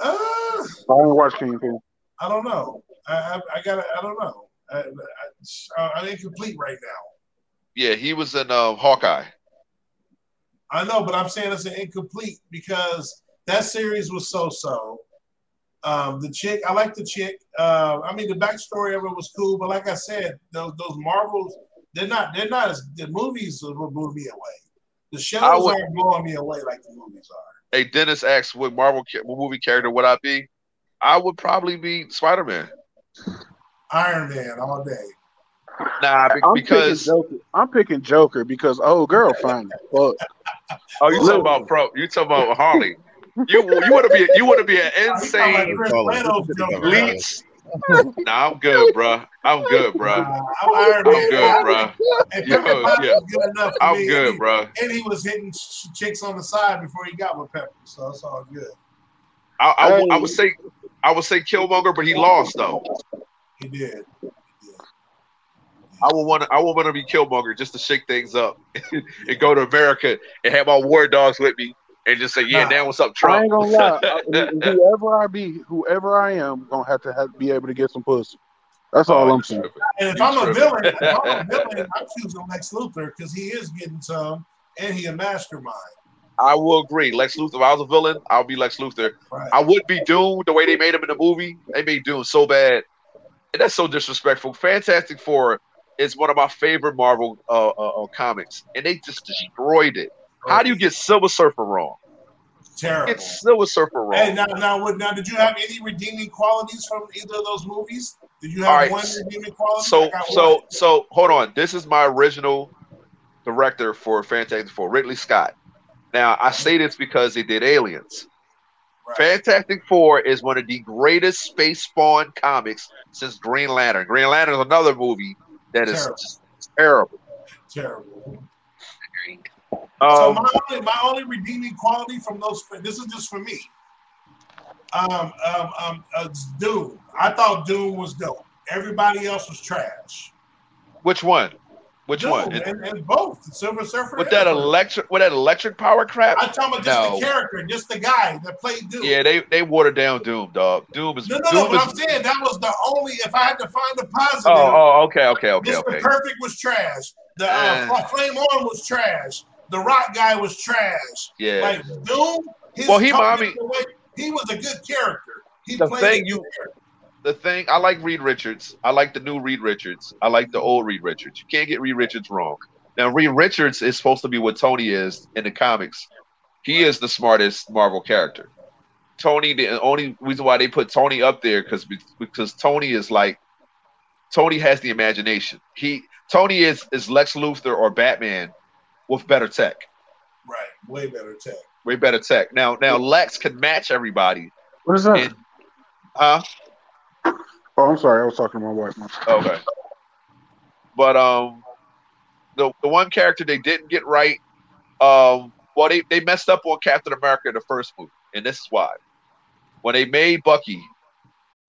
Uh, I didn't watch Kingpin. I don't know. I, I, I got. I don't know. I, I, I'm incomplete right now. Yeah, he was in uh, Hawkeye. I know, but I'm saying it's an incomplete because that series was so-so. Um, the chick, I like the chick. Uh, I mean, the backstory of it was cool, but like I said, those those Marvels, they're not they're not as the movies will blow me away. The shows would- aren't blowing me away like the movies are. Hey, Dennis asks, what Marvel what movie character would I be? I would probably be Spider Man. Iron Man all day. Nah, be- I'm because picking Joker. I'm picking Joker because oh, girl, fine. Fuck. oh, you talking about pro? You talking about Harley? You you want to be you want to be an insane Chris Plato's Joker. leech? Nah, I'm good, bro. I'm good, bro. Uh, I'm Iron I'm good, bro. And Yo, yeah. was good enough I'm me. good, he, bro. And he was hitting ch- chicks on the side before he got with Pepper, so it's all good. I, I, I would say I would say Killmonger, but he lost though. He did. I would want to I would want to be Killmonger just to shake things up and go to America and have my war dogs with me and just say, yeah, Nah, now what's up, I Trump? ain't gonna lie. I- whoever I be, whoever I am, gonna have to have, be able to get some pussy. That's Oh, all I'm saying. And if I'm a villain, if I'm a villain, I'm choosing Lex Luthor because he is getting some, and he a mastermind. I will agree. Lex Luthor. If I was a villain, I'll be Lex Luthor. Right. I would be Doom the way they made him in the movie. They made Doom so bad, and that's so disrespectful. Fantastic Four is one of my favorite Marvel uh, uh, uh, comics, and they just destroyed it. How do you get Silver Surfer wrong? Terrible. Get Silver Surfer wrong. Hey, now, now, what, now, did you have any redeeming qualities from either of those movies? Did you have All right. one redeeming quality? So so one. so hold on. This is my original director for Fantastic Four, Ridley Scott. Now I say this because they did Aliens. Fantastic Four is one of the greatest space spawn comics since Green Lantern. Green Lantern is another movie that is Terrible. just terrible. terrible. So Um, my only, my only redeeming quality from those, this is just for me. Um, um, um, uh, Doom. I thought Doom was dope. Everybody else was trash. which one? Which Doom, one? And, and both the Silver Surfer. with that electric with that electric power crap? I'm talking about just no. the character, just the guy that played Doom. Yeah, they they watered down Doom, dog. Doom is No, no, Doom no. But is I'm saying that was the only. If I had to find a positive, Oh, oh, okay, okay, okay, Mr. okay. Perfect was trash. The uh, Eh. Flame On was trash. The Rock guy was trash. Yeah. Like Doom. His Well, he way- He was a good character. He The played thing you- character. the thing I like Reed Richards. I like the new Reed Richards. I like the old Reed Richards. You can't get Reed Richards wrong. Now Reed Richards is supposed to be what Tony is in the comics. He is the smartest Marvel character. Tony, the only reason why they put Tony up there because because Tony is like Tony has the imagination. He Tony is is Lex Luthor or Batman with better tech, Right. Way better tech. way better tech. Now now Lex can match everybody. What is that? And- huh? Oh, I'm sorry. I was talking to my wife. Okay. But um the the one character they didn't get right, um, well they, they messed up on Captain America in the first movie, and this is why. When they made Bucky,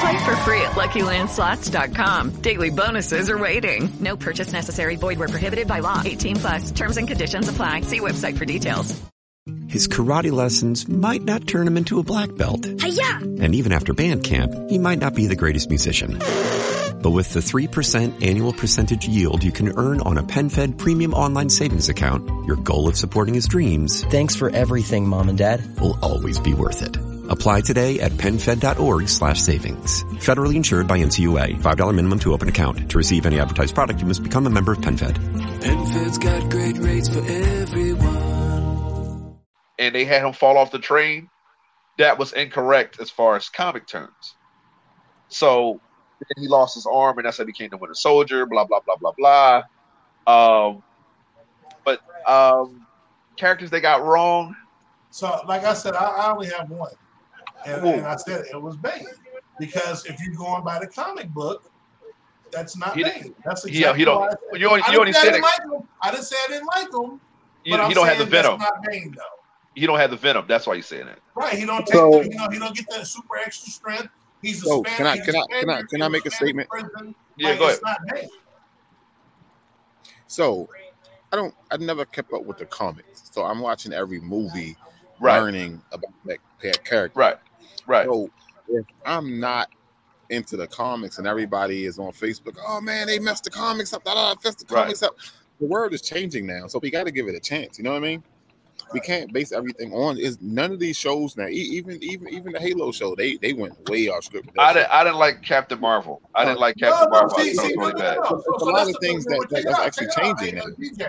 Play for free at LuckyLandSlots.com. Daily bonuses are waiting. No purchase necessary. Void where prohibited by law. 18 plus. Terms and conditions apply. See website for details. His karate lessons might not turn him into a black belt. Hiya! And even after band camp, he might not be the greatest musician. But with the 3% annual percentage yield you can earn on a PenFed premium online savings account, your goal of supporting his dreams. Thanks for everything, Mom and Dad. Will always be worth it. Apply today at PenFed.org slash savings. Federally insured by NCUA. $5 minimum to open account. To receive any advertised product, you must become a member of PenFed. PenFed's got great rates for everyone. and they had him fall off the train, that was incorrect as far as comic terms. So then he lost his arm, and that's how he became the Winter Soldier. Blah blah blah blah blah. Um, but um, characters they got wrong. So, like I said, I, I only have one, and, and I said it was Bane because if you're going by the comic book, that's not He Bane. That's he- exactly he don't- why I said- you only- you didn't only said it- like. I didn't say I didn't like him. You, but I'm you don't have the saying that's venom. Not Bane though. You don't have the venom. That's why you're saying that. Right? He don't take. So- the, you know, he don't get that super extra strength. He's a So, Spanish. can I- can I- can I- can I make a statement? prison. Yeah, Like, go it's ahead. not Bane. So I don't I never kept up with the comics. So I'm watching every movie Right. learning about that, that character. Right. Right. So if I'm not into the comics and everybody is on Facebook, oh man, they messed the comics up, da, da, da, messed the Right. comics up. The world is changing now, so we got to give it a chance. You know what I mean? We can't base everything on is none of these shows now. Even even even the Halo show, they they went way off script. I didn't. I didn't like Captain Marvel. I didn't like Captain no, Marvel. I see, see, was really no, bad. no. There's a lot of things no, that- that's out, actually check it out. changing now.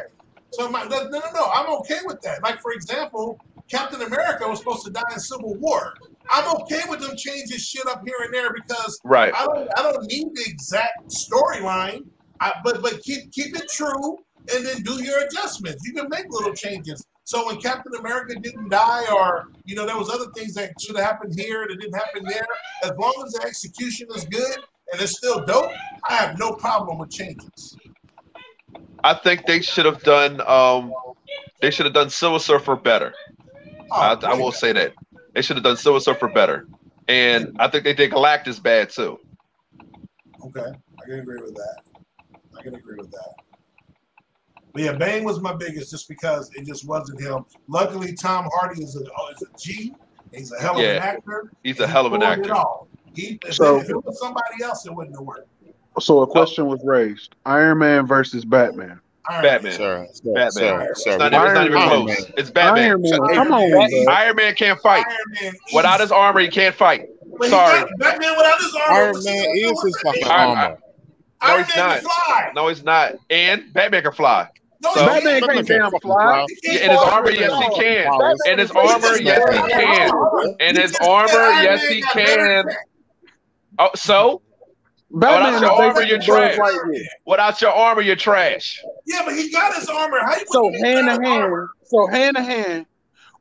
So my, no, no, no, no. I'm okay with that. Like for example, Captain America was supposed to die in Civil War. I'm okay with them changing shit up here and there because Right. I don't I don't need the exact storyline. I, but but keep keep it true and then do your adjustments. You can make little changes. So when Captain America didn't die, or you know, there was other things that should have happened here that didn't happen there. As long as the execution is good and it's still dope, I have no problem with changes. I think they should have done. Um, they should have done Silver Surfer better. I, oh, I will say that they should have done Silver Surfer better, and I think they did Galactus bad too. Okay, I can agree with that. I can agree with that. But yeah, Bane was my biggest just because it just wasn't him. Luckily, Tom Hardy is a, oh, is a G. He's a hell of an Yeah, actor. he's a hell of an actor. off. He, So- if it was somebody else, it wouldn't have worked. So a question was raised: Iron Man versus Batman. Batman. Sir, sir, Batman. sir, It's not, even- it's not even close. Man. It's Batman. Iron Man, Hey, come on, Bat- Iron Man can't fight. Man, Without his armor, he can't fight. But he Sorry. Batman without his armor. Iron Man is with his fucking Iron- armor. No, Iron he's Man not. fly. No, he's not. And Batman can fly. No, So- he Batman can't. can't damn fly. Yeah, in his armor, yes, he can. In his armor, yes, he can. In his armor, yes, he can. Oh, so Batman without your is armor, you're trash. Lightyear. Without your armor, you're trash. Yeah, but he got his armor. How you So hand to hand, armor? so hand to hand.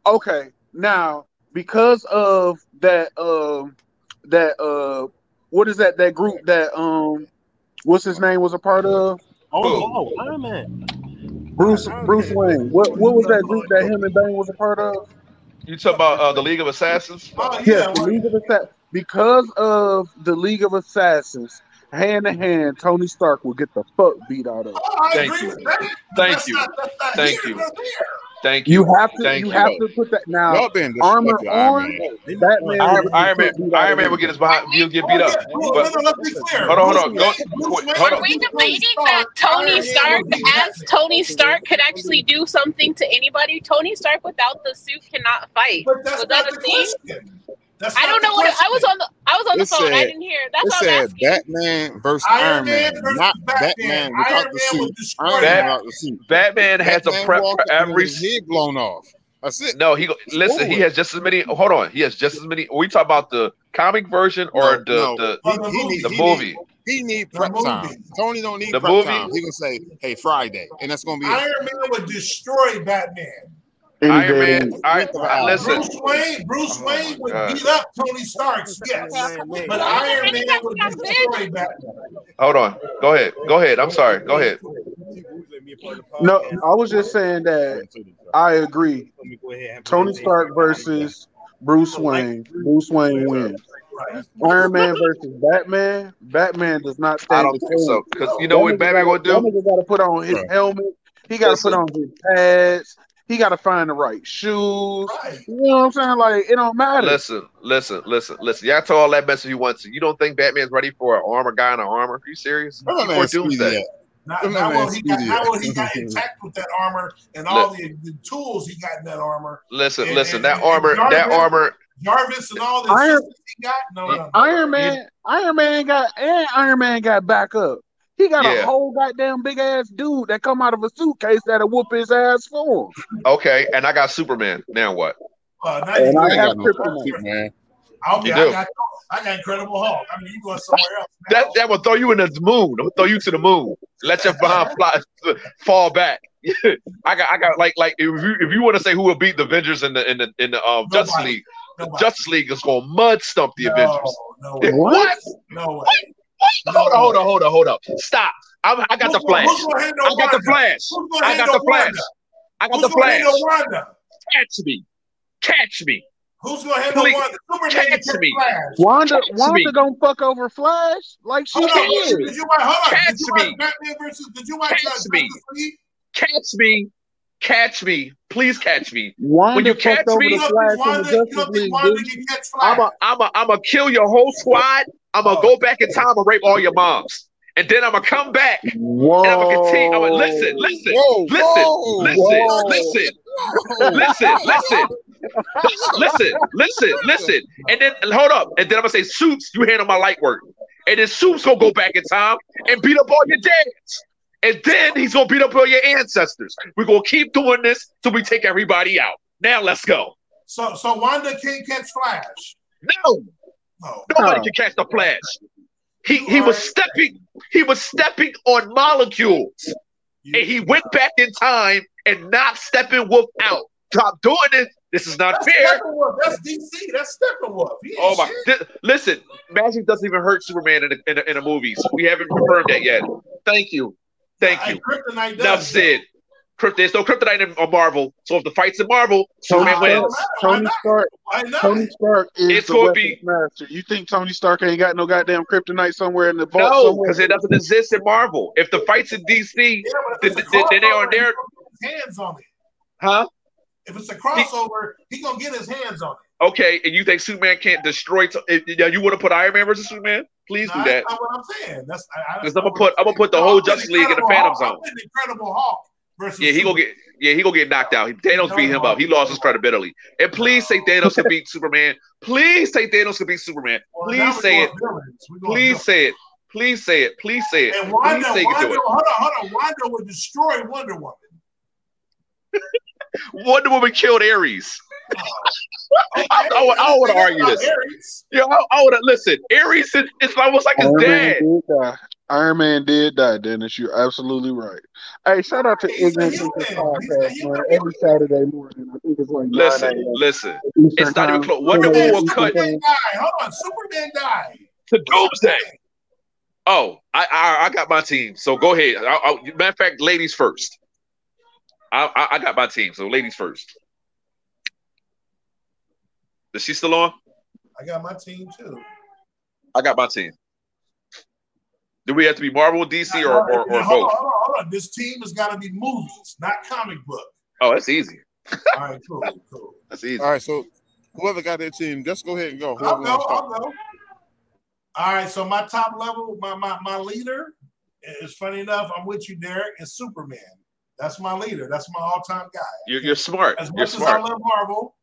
Okay, now because of that, um, that uh, what is that? That group that um, what's his name was a part of? Oh, oh, Iron Man. Bruce Bruce Wayne. What what was that group that him and Bane was a part of? You talk about uh, the League of Assassins? Oh, Yes, the League of Assassins. Because of the League of Assassins, hand to hand, Tony Stark will get the fuck beat out of. him. Oh, Thank you. with that. But Thank you. not- not Thank you. Thank you. You have to Thank you you. have to put that now. Y'all been Armor disrespecting Iron on, Man. Batman. will Iron, get the Iron Man, fuck Iron Man will get his behind. He'll get beat up. Yeah, But no, no, let's be clear. hold on, hold on. Go, Wayne- Bruce wait, Wayne hold Are we debating that Stark. Tony Stark, as Tony Stark, could actually do something to anybody? Tony Stark without the suit cannot fight. But that's Was not that the a thing? question. That's I don't the know what I was on the I was on the It phone. I didn't hear. That's It what I'm said asking. Batman versus Iron Iron Man Man, versus not Batman. Batman Iron without Man the would suit. destroy Iron Bat- Man without the suit. Batman has a Batman prep walked for up every. head blown off. That's it. No, he go- listen. He has just as many. Hold on, he has just as many. Are we talk about the comic version or No, the no. the the He, he movie. the he movie? Need, he need prep movie. time. Tony don't need The prep movie? time. He gonna say, "Hey, Friday," and that's gonna be it. Iron Man would destroy Batman. Any Iron day Man. of. I, I listen. Bruce Wayne, Bruce oh Wayne would God. beat up Tony Stark's, yes, but Iron Man would destroy Batman. Hold on. Go ahead. Go ahead. I'm sorry. Go ahead. No, I was just saying that I agree. Tony Stark versus Bruce Wayne. Bruce Wayne wins. Iron Man versus Batman. Batman does not stand. I don't think chance. so. Because you know what That nigga Batman gonna do? That nigga got to put on his helmet. He got to put on his pads. He got to find the right shoes. You know what I'm saying? Like it don't matter. Listen, listen, listen, listen. Y'all talk all that mess if you want to. You don't think Batman's ready for an armor guy in an armor? Are you serious? Where my Before man Speedy Doomsday. at? Not, Where not man what he got, Speedy not at? what he got intact with that armor and all the, the tools he got in that armor. Listen, And- listen. and- That and armor, that armor. Jarvis and all the Iron- he got. No, no, no. Iron Man, Iron Man got and Iron Man got back up. He got a whole goddamn big ass dude that come out of a suitcase that'll whoop his ass for him. Okay, and I got Superman. Now what? Uh, now And you I got have no kryptonite. man. Okay, You I got, I got Incredible Hulk. I mean, you going somewhere else. That that will throw you in the moon. I'm gonna throw you to the moon. Let your behind fly, fall back. I got I got like like if you if you want to say who will beat the Avengers in the in the in the um Justice League, Nobody. Justice League is gonna mud stump the No, Avengers. no way. What? No way. Hold on, hold on, hold on, hold on. Stop. I'm, I got the Who's gonna- flash. who's gonna handle I got the flash. I got the flash. I got the flash. Catch me. Catch me. Who's gonna handle Please, Wanda? Superman catch me. Flash. Wanda, Catch Wanda me. gonna fuck over Flash like she Hold on, did. did you watch? Hold on, Catch did you watch me. Batman versus? Did you watch Catch uh, me. League? Catch me. Catch me. Please catch me. Wanda when you catch over me, the Flash Wanda, you Justice don't League. think Wanda dude. can catch Flash? I'm a, I'm a, I'm a kill your whole squad. I'm gonna go oh. back in time and rape all your moms, and then I'm gonna come back Whoa. and I'm gonna continue. I'm gonna listen, listen, Whoa, listen, whoa, listen, whoa. listen, listen, listen, listen, listen, listen, and then hold up, and then I'm gonna say, Soups, you handle my light work, and then Soups gonna go back in time and beat up all your dads. And then he's gonna beat up all your ancestors. We're gonna keep doing this till we take everybody out. Now let's go. So, so Wanda can't catch Flash. No, No. Nobody can catch the flash. He he was stepping he was stepping on molecules, and he went back in time and knocked Steppenwolf out. Stop doing this. This is not That's fair. That's DC. That's Steppenwolf. He Oh my! Th- listen, magic doesn't even hurt Superman in the, in the, in the movies. We haven't confirmed that yet. Thank you, thank Hey, you. Kryptonite Enough does. said. Krypt- There's no kryptonite in on Marvel, so if the fight's in Marvel, Tony Superman Stark, wins. Tony Stark, Why not? Tony Stark is It's the gonna be- master. You think Tony Stark ain't got no goddamn kryptonite somewhere in the vault? No, because it doesn't exist in Marvel. If the fight's in DC, Yeah, then, if it's a then, then they are there, gonna get hands on it. huh? If it's a crossover, he gonna get his hands on it. Okay, and you think Superman can't destroy? T- yeah, you want to put Iron Man versus Superman? Please No, do that's that. not what I'm saying. That's Because I'm gonna put I'm gonna put the whole Justice League in the Phantom Zone. I'm Incredible Hulk versus Yeah, he gonna get yeah he gonna get knocked out. Thanos beat him up. He lost his credibility. And please say Thanos can beat Superman. Please say Thanos can beat Superman. Please say it. villains. We're going Please say it. Please say it. Please say it. And Wanda, Please say you Wanda, do it. hold on, hold on. Wanda would destroy Wonder Woman. Wonder Woman killed Ares. I, I, I would, I would argue this. Ares. Yeah, I, I would listen. Ares is it's almost like his Iron dad. Man. Iron Man did die, Dennis. You're absolutely right. Hey, shout out to Ignorance human. Thinker He's a podcast, man. Every Saturday morning. I think it's like 9 Listen, a.m. listen. Eastern It's not even time. close. Wonder Superman, Woman will cut Superman died. Hold on, Superman died. to Doomsday. Oh, I, I I got my team. So go ahead. I, I, matter of fact, ladies first. I, I I got my team. So ladies first. Is she still on? I got my team too. I got my team. Do we have to be Marvel, DC, or or, or Now, hold, on, both? hold on, hold on. This team has got to be movies, not comic book. Oh, that's easy. All right, cool, cool. That's easy. All right, so whoever got their team, just go ahead and go. I'll go. I'll go. All right, so my top level, my my my leader is funny enough. I'm with you, Derek. Is Superman. That's my leader. That's my all-time guy. You're, you're smart. As You're much as I love Marvel,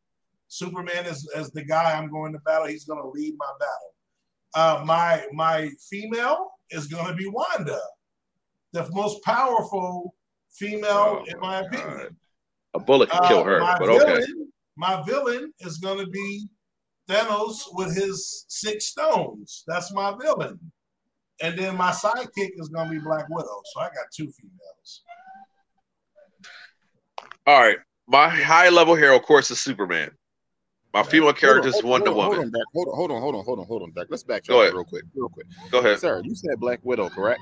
Superman is as the guy I'm going to battle. He's going to lead my battle. Uh, my my female is going to be Wanda, the most powerful female Oh, in my opinion. A bullet can Uh, kill her, my but okay. villain, my villain is going to be Thanos with his six stones. That's my villain. And then my sidekick is going to be Black Widow. So I got two females. All right. My high level hero, of course, is Superman. My female character is Hold on, Wonder hold on, Woman. Hold on, Dak. hold on, hold on, hold on, hold on, hold on, Dak. Let's backtrack Go ahead. real quick, real quick. Go ahead. Sir, you said Black Widow, correct?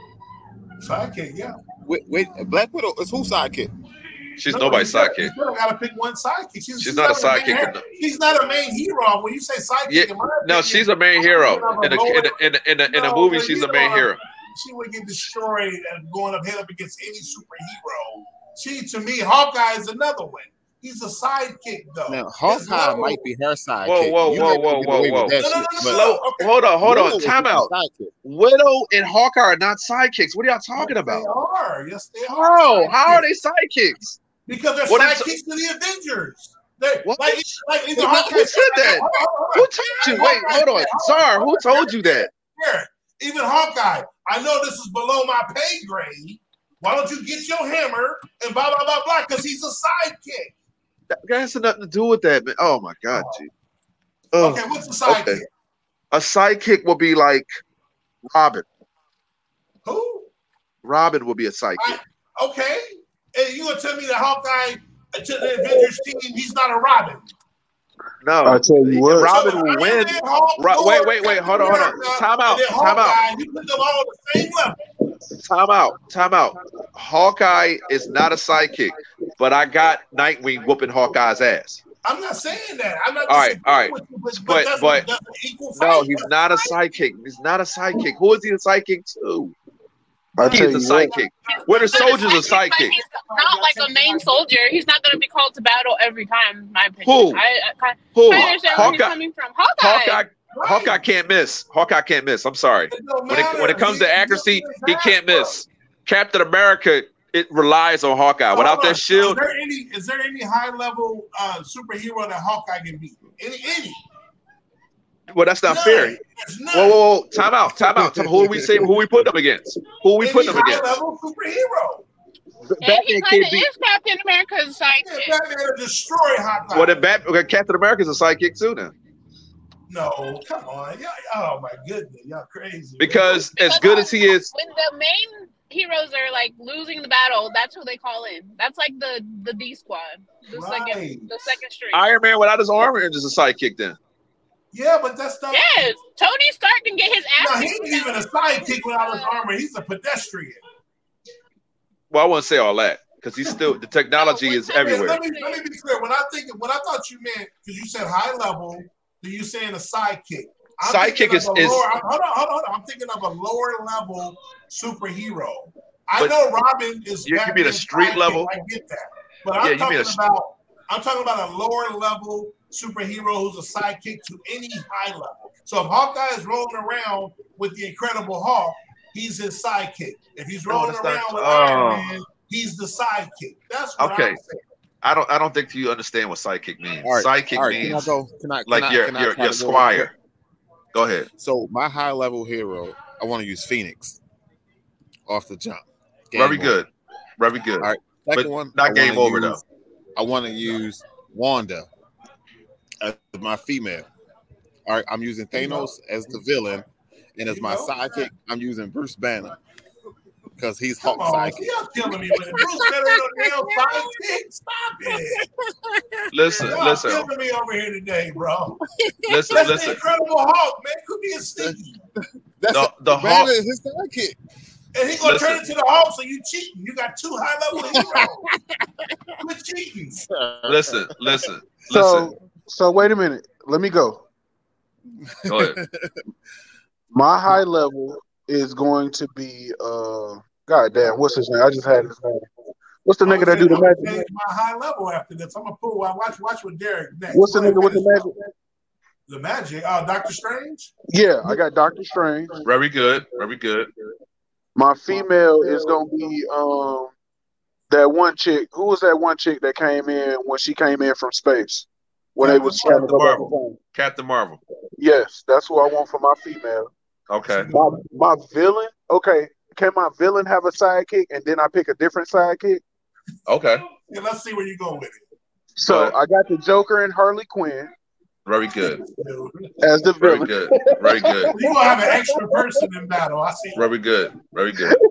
Sidekick, yeah. Wait, wait, Black Widow is who sidekick? She's No, nobody's you gotta- sidekick. You got to pick one sidekick. She's, She's not a main sidekick, hero. no. She's not a main hero. When you say sidekick, Yeah, in my no, she's a main hero in of a a in a in a, in a, in a No, movie. She's a main know, hero. She would get destroyed and going up head up against any superhero. She, to me, Hawkeye is another one. He's a sidekick, though. Now, His Hawkeye level- might be her sidekick. Whoa, whoa, You whoa, let whoa, whoa, away whoa. that No, no, shit, no, but Slow. Hold on, hold Widow on. Time out. Widow and Hawkeye are not sidekicks. What are y'all talking They about? They are. Yes, they are. Bro, how are they sidekicks? Because they're What is- sidekicks to the Avengers. They, What? like, like either Who, Hawkeye. who said that? Hold on. Who told you? Wait, hold on. Czar, who told you that? Here, even Hawkeye. I know this is below my pay grade. Why don't you get your hammer and blah blah blah blah? Because he's a sidekick. That has nothing to do with that, man. Oh my god, oh. G. Ugh. Oh, okay, what's a sidekick? Okay. A sidekick will be like Robin. Who? Robin will be a sidekick. Okay, and you gonna tell me that Hawkeye to the Avengers team, he's not a Robin? No, I tell you what. Robin So, will win. Man, Hulk, Ro- wait, wait, wait. Hold on, hold on. America, Time out. Time out. You put them all on the same level. Time out. Time out. Hawkeye is not a sidekick, but I got Nightwing whooping Hawkeye's ass. I'm not saying that. I'm not. All right, all right. disagreeing with you, But that's- but that's an no, he's not a sidekick. He's not a sidekick. Who is he a sidekick to? I He's a sidekick. what. sidekick. Winter Soldier's a sidekick. He's not like a main soldier. He's not going to be called to battle every time. in My opinion. Who? I, I, Who? I understand where he's Hawkeye. coming from. Hawkeye. Hawkeye. Hawkeye can't miss. Hawkeye can't miss. I'm sorry. When it when it comes to accuracy, he can't miss. Captain America, it relies on Hawkeye. Without that shield, Is there any is there any high level uh, superhero that Hawkeye can beat? Any any? well, that's not None. fair. There's. Whoa, whoa, whoa! Time out, time out. Time- Who are we saying? Who we putting them against? Who we Any putting them high against? level superhero. And he Batman kind can't of beat. is Captain America's Yeah, sidekick. Batman to destroy Hawkeye. Well, then Bat, okay, Captain America's a sidekick too. Then No, come on. Yeah, oh my goodness, y'all crazy. because as good as he is, When the main heroes are like losing the battle, that's who they call in. That's like the the D squad, the Right. second the second string. Iron Man without his armor is just a sidekick. Then Yeah, but that's not. Yes, Tony Stark can get his ass. No, ass. he ain't even a sidekick without his armor. He's a pedestrian. well, I wouldn't say all that because he's still the technology is Let everywhere. let me let me be clear. When I think when I thought you meant because you said high level, then you saying a sidekick. I'm Sidekick thinking is- of a is- lower, hold on, hold on, hold on. I'm thinking of a lower level superhero. I know Robin is. you- you mean a Batman's street sidekick, level? I get that, but I'm mean talking about. I'm talking about a lower level superhero who's a sidekick to any high level. So if Hawkeye is rolling around with the Incredible Hulk, he's his sidekick. If he's No, rolling not- around with oh. Iron Man, he's the sidekick. That's what Okay. I'm saying. I don't. I don't think you understand what sidekick means. All right, Sidekick all right, can I means go? Can I? Like your your your squire. Go ahead. So my high level hero, I want to use Phoenix off the jump. Game Very over. good. Very good. All right. Second But one, not I game over, though. use- I want to use Wanda as my female. All right, I'm using Thanos as the villain, and as my sidekick, I'm using Bruce Banner because he's Hulk Come on, sidekick. y'all killing me with it. Bruce Banner ain't no damn sidekick. Stop it. Listen, Y'all listen, killing me over here today, bro. listen, That's the listen. Incredible Hulk, man. Could be a sneaky. That's The, the Hulk. is his sidekick. And he gonna Listen. turn into the Hulk, so you cheating. You got two high level heroes. Quit cheating. Listen, listen, listen. So, so wait a minute. Let me go. Go ahead. My high level is going to be uh God damn, what's his name? I just had his name. What's the nigga that do the I'm magic? change my high level after this. I'm gonna pull. Watch, watch with Derek next. What's the Go ahead, nigga with the magic? The magic. Uh, Doctor Strange. Yeah, I got Doctor Strange. Very good. Very good. My female is gonna be um that one chick. Who was that one chick that came in when she came in from space? When they was trying to Captain go Marvel. Captain Marvel. Yes, that's who I want for my female. Okay. My my villain. Okay, can my villain have a sidekick and then I pick a different sidekick? Okay. Yeah, let's see where you go with it. So I got the Joker and Harley Quinn Very good. as the Very villain. good. Very good. You gonna have an extra person in battle. I see. Very good. Very good.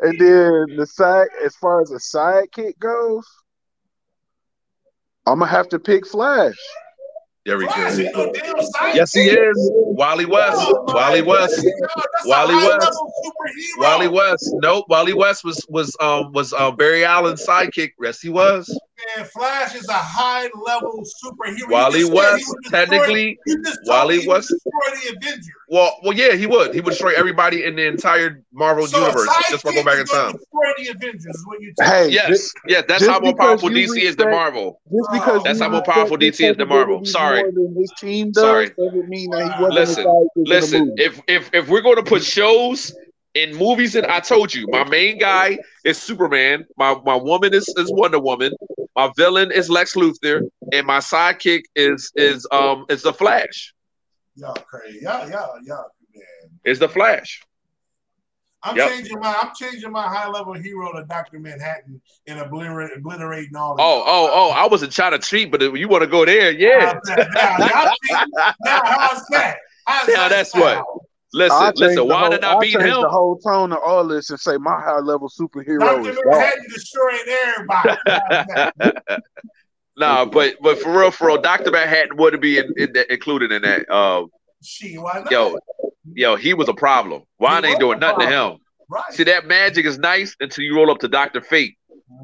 And then the side, as far as a sidekick goes, I'm gonna have to pick Flash. Derrick Flash Jones. ain't no damn sidekick. Yes, he is. Wally West. Wally West. Wally West. Wally West. Nope. Wally West was was um was um Barry Allen's sidekick. Yes, he was. Man, Flash is a high level superhero. You Wally just he West, would technically, you Wally he would West- destroy the Avengers. Well, well, yeah, he would. He would destroy everybody in the entire Marvel So universe. Just by going sidekick back in time. Destroy the Avengers is what you Hey, Yes, just- yes, that's how more powerful you DC is than Marvel. Just because That's how more powerful DC is than Marvel. Sorry. more his team does, Sorry. doesn't mean that he wasn't Listen, a sidekick in the listen. If if if we're going to put shows in movies, and I told you, my main guy is Superman. My my woman is, is Wonder Woman. My villain is Lex Luthor, and my sidekick is is um is the Flash. Y'all crazy. Y'all, y'all, y'all, man. Is the Flash? I'm Yep. changing my I'm changing my high level hero to Doctor Manhattan and obliterate, obliterating all. Oh oh oh! I wasn't trying to cheat, but if you want to go there, yeah. Now, y'all cheating. now how's that? How's Now that that's what. Sound? Listen, I'll listen. the Wanda whole- not I'll beating change him. the whole tone of all this and say my high level superhero Doctor is God. Manhattan destroying everybody. Nah, but but for real, for real, Doctor Manhattan wouldn't be in, in that, included in that. Uh, She, why not? yo, yo, he was a problem. Wanda ain't doing nothing to him. Right. See that magic is nice until you roll up to Doctor Fate.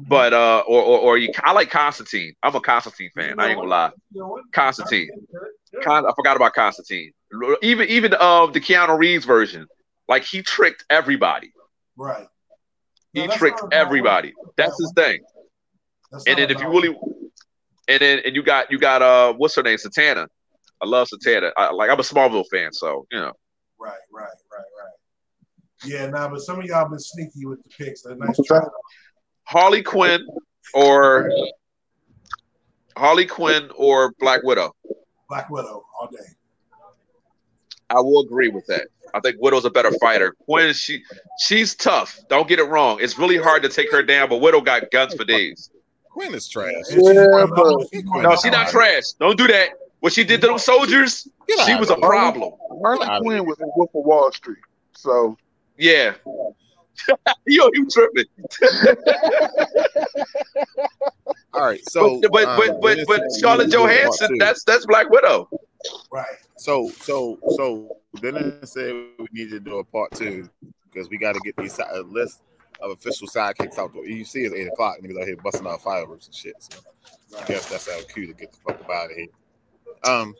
But uh, or or, or you, I like Constantine. I'm a Constantine fan. I ain't gonna lie. Constantine. Con, I forgot about Constantine. Even even um the Keanu Reeves version, like he tricked everybody. Right. He No, that's tricked not a everybody. That's his thing. That's And then if you really, and then and you got you got uh what's her name Zatanna. I love Zatanna. I, like I'm a Smallville fan, so you know. Right, right, right, right. Yeah, nah, but some of y'all been sneaky with the picks. A nice try. Harley Quinn or Harley Quinn or Black Widow. Black Widow all day. I will agree with that. I think Widow's a better fighter. Quinn, she she's tough. Don't get it wrong. It's really hard to take her down, but Widow got guns for days. Quinn is trash. Yeah, but No, she's not trash. Don't do that. What she did to those soldiers, she was a problem. Harley Quinn was in Wolf of Wall Street, so Yeah. Yo, you tripping. All right, so but but um, but but, but Scarlett need to do a part Johansson, that's that's Black Widow. Right. So so so Dennis said we need to do a part two because we got to get these list of official sidekicks out there. You see, it's eight o'clock. and Niggas out here busting out fireworks and shit. So I guess that's our cue to get the fuck up out of here. Um,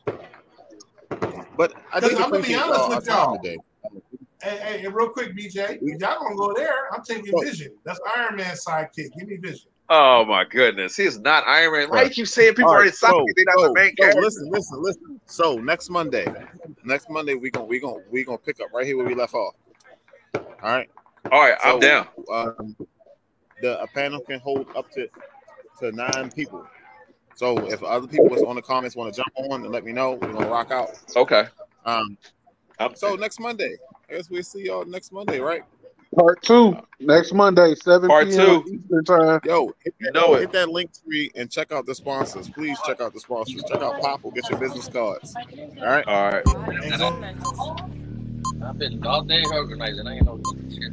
but I did I'm gonna be honest with y'all. today. Hey, hey, real quick, BJ, y'all gonna go there, I'm taking Vision. That's Iron Man sidekick. Give me Vision. Oh my goodness, he is not Iron Man. Why you saying people right, in soccer? They're not the main so character. listen, listen, listen. So next Monday, next Monday we gonna we gonna we gonna pick up right here where we left off. All right. All right, I'm down. Um, the a panel can hold up to to nine people. So if other people was on the comments want to jump on and let me know, we're gonna rock out. Okay. Um. So next Monday, I guess we'll see y'all next Monday, right? Part two next Monday, seven Part p.m. two. Eastern time. Yo, hit that, know it. hit that link tree and check out the sponsors. Please check out the sponsors. Check out Popl. Get your business cards. All right. All right. I've been all day organizing. I ain't know shit.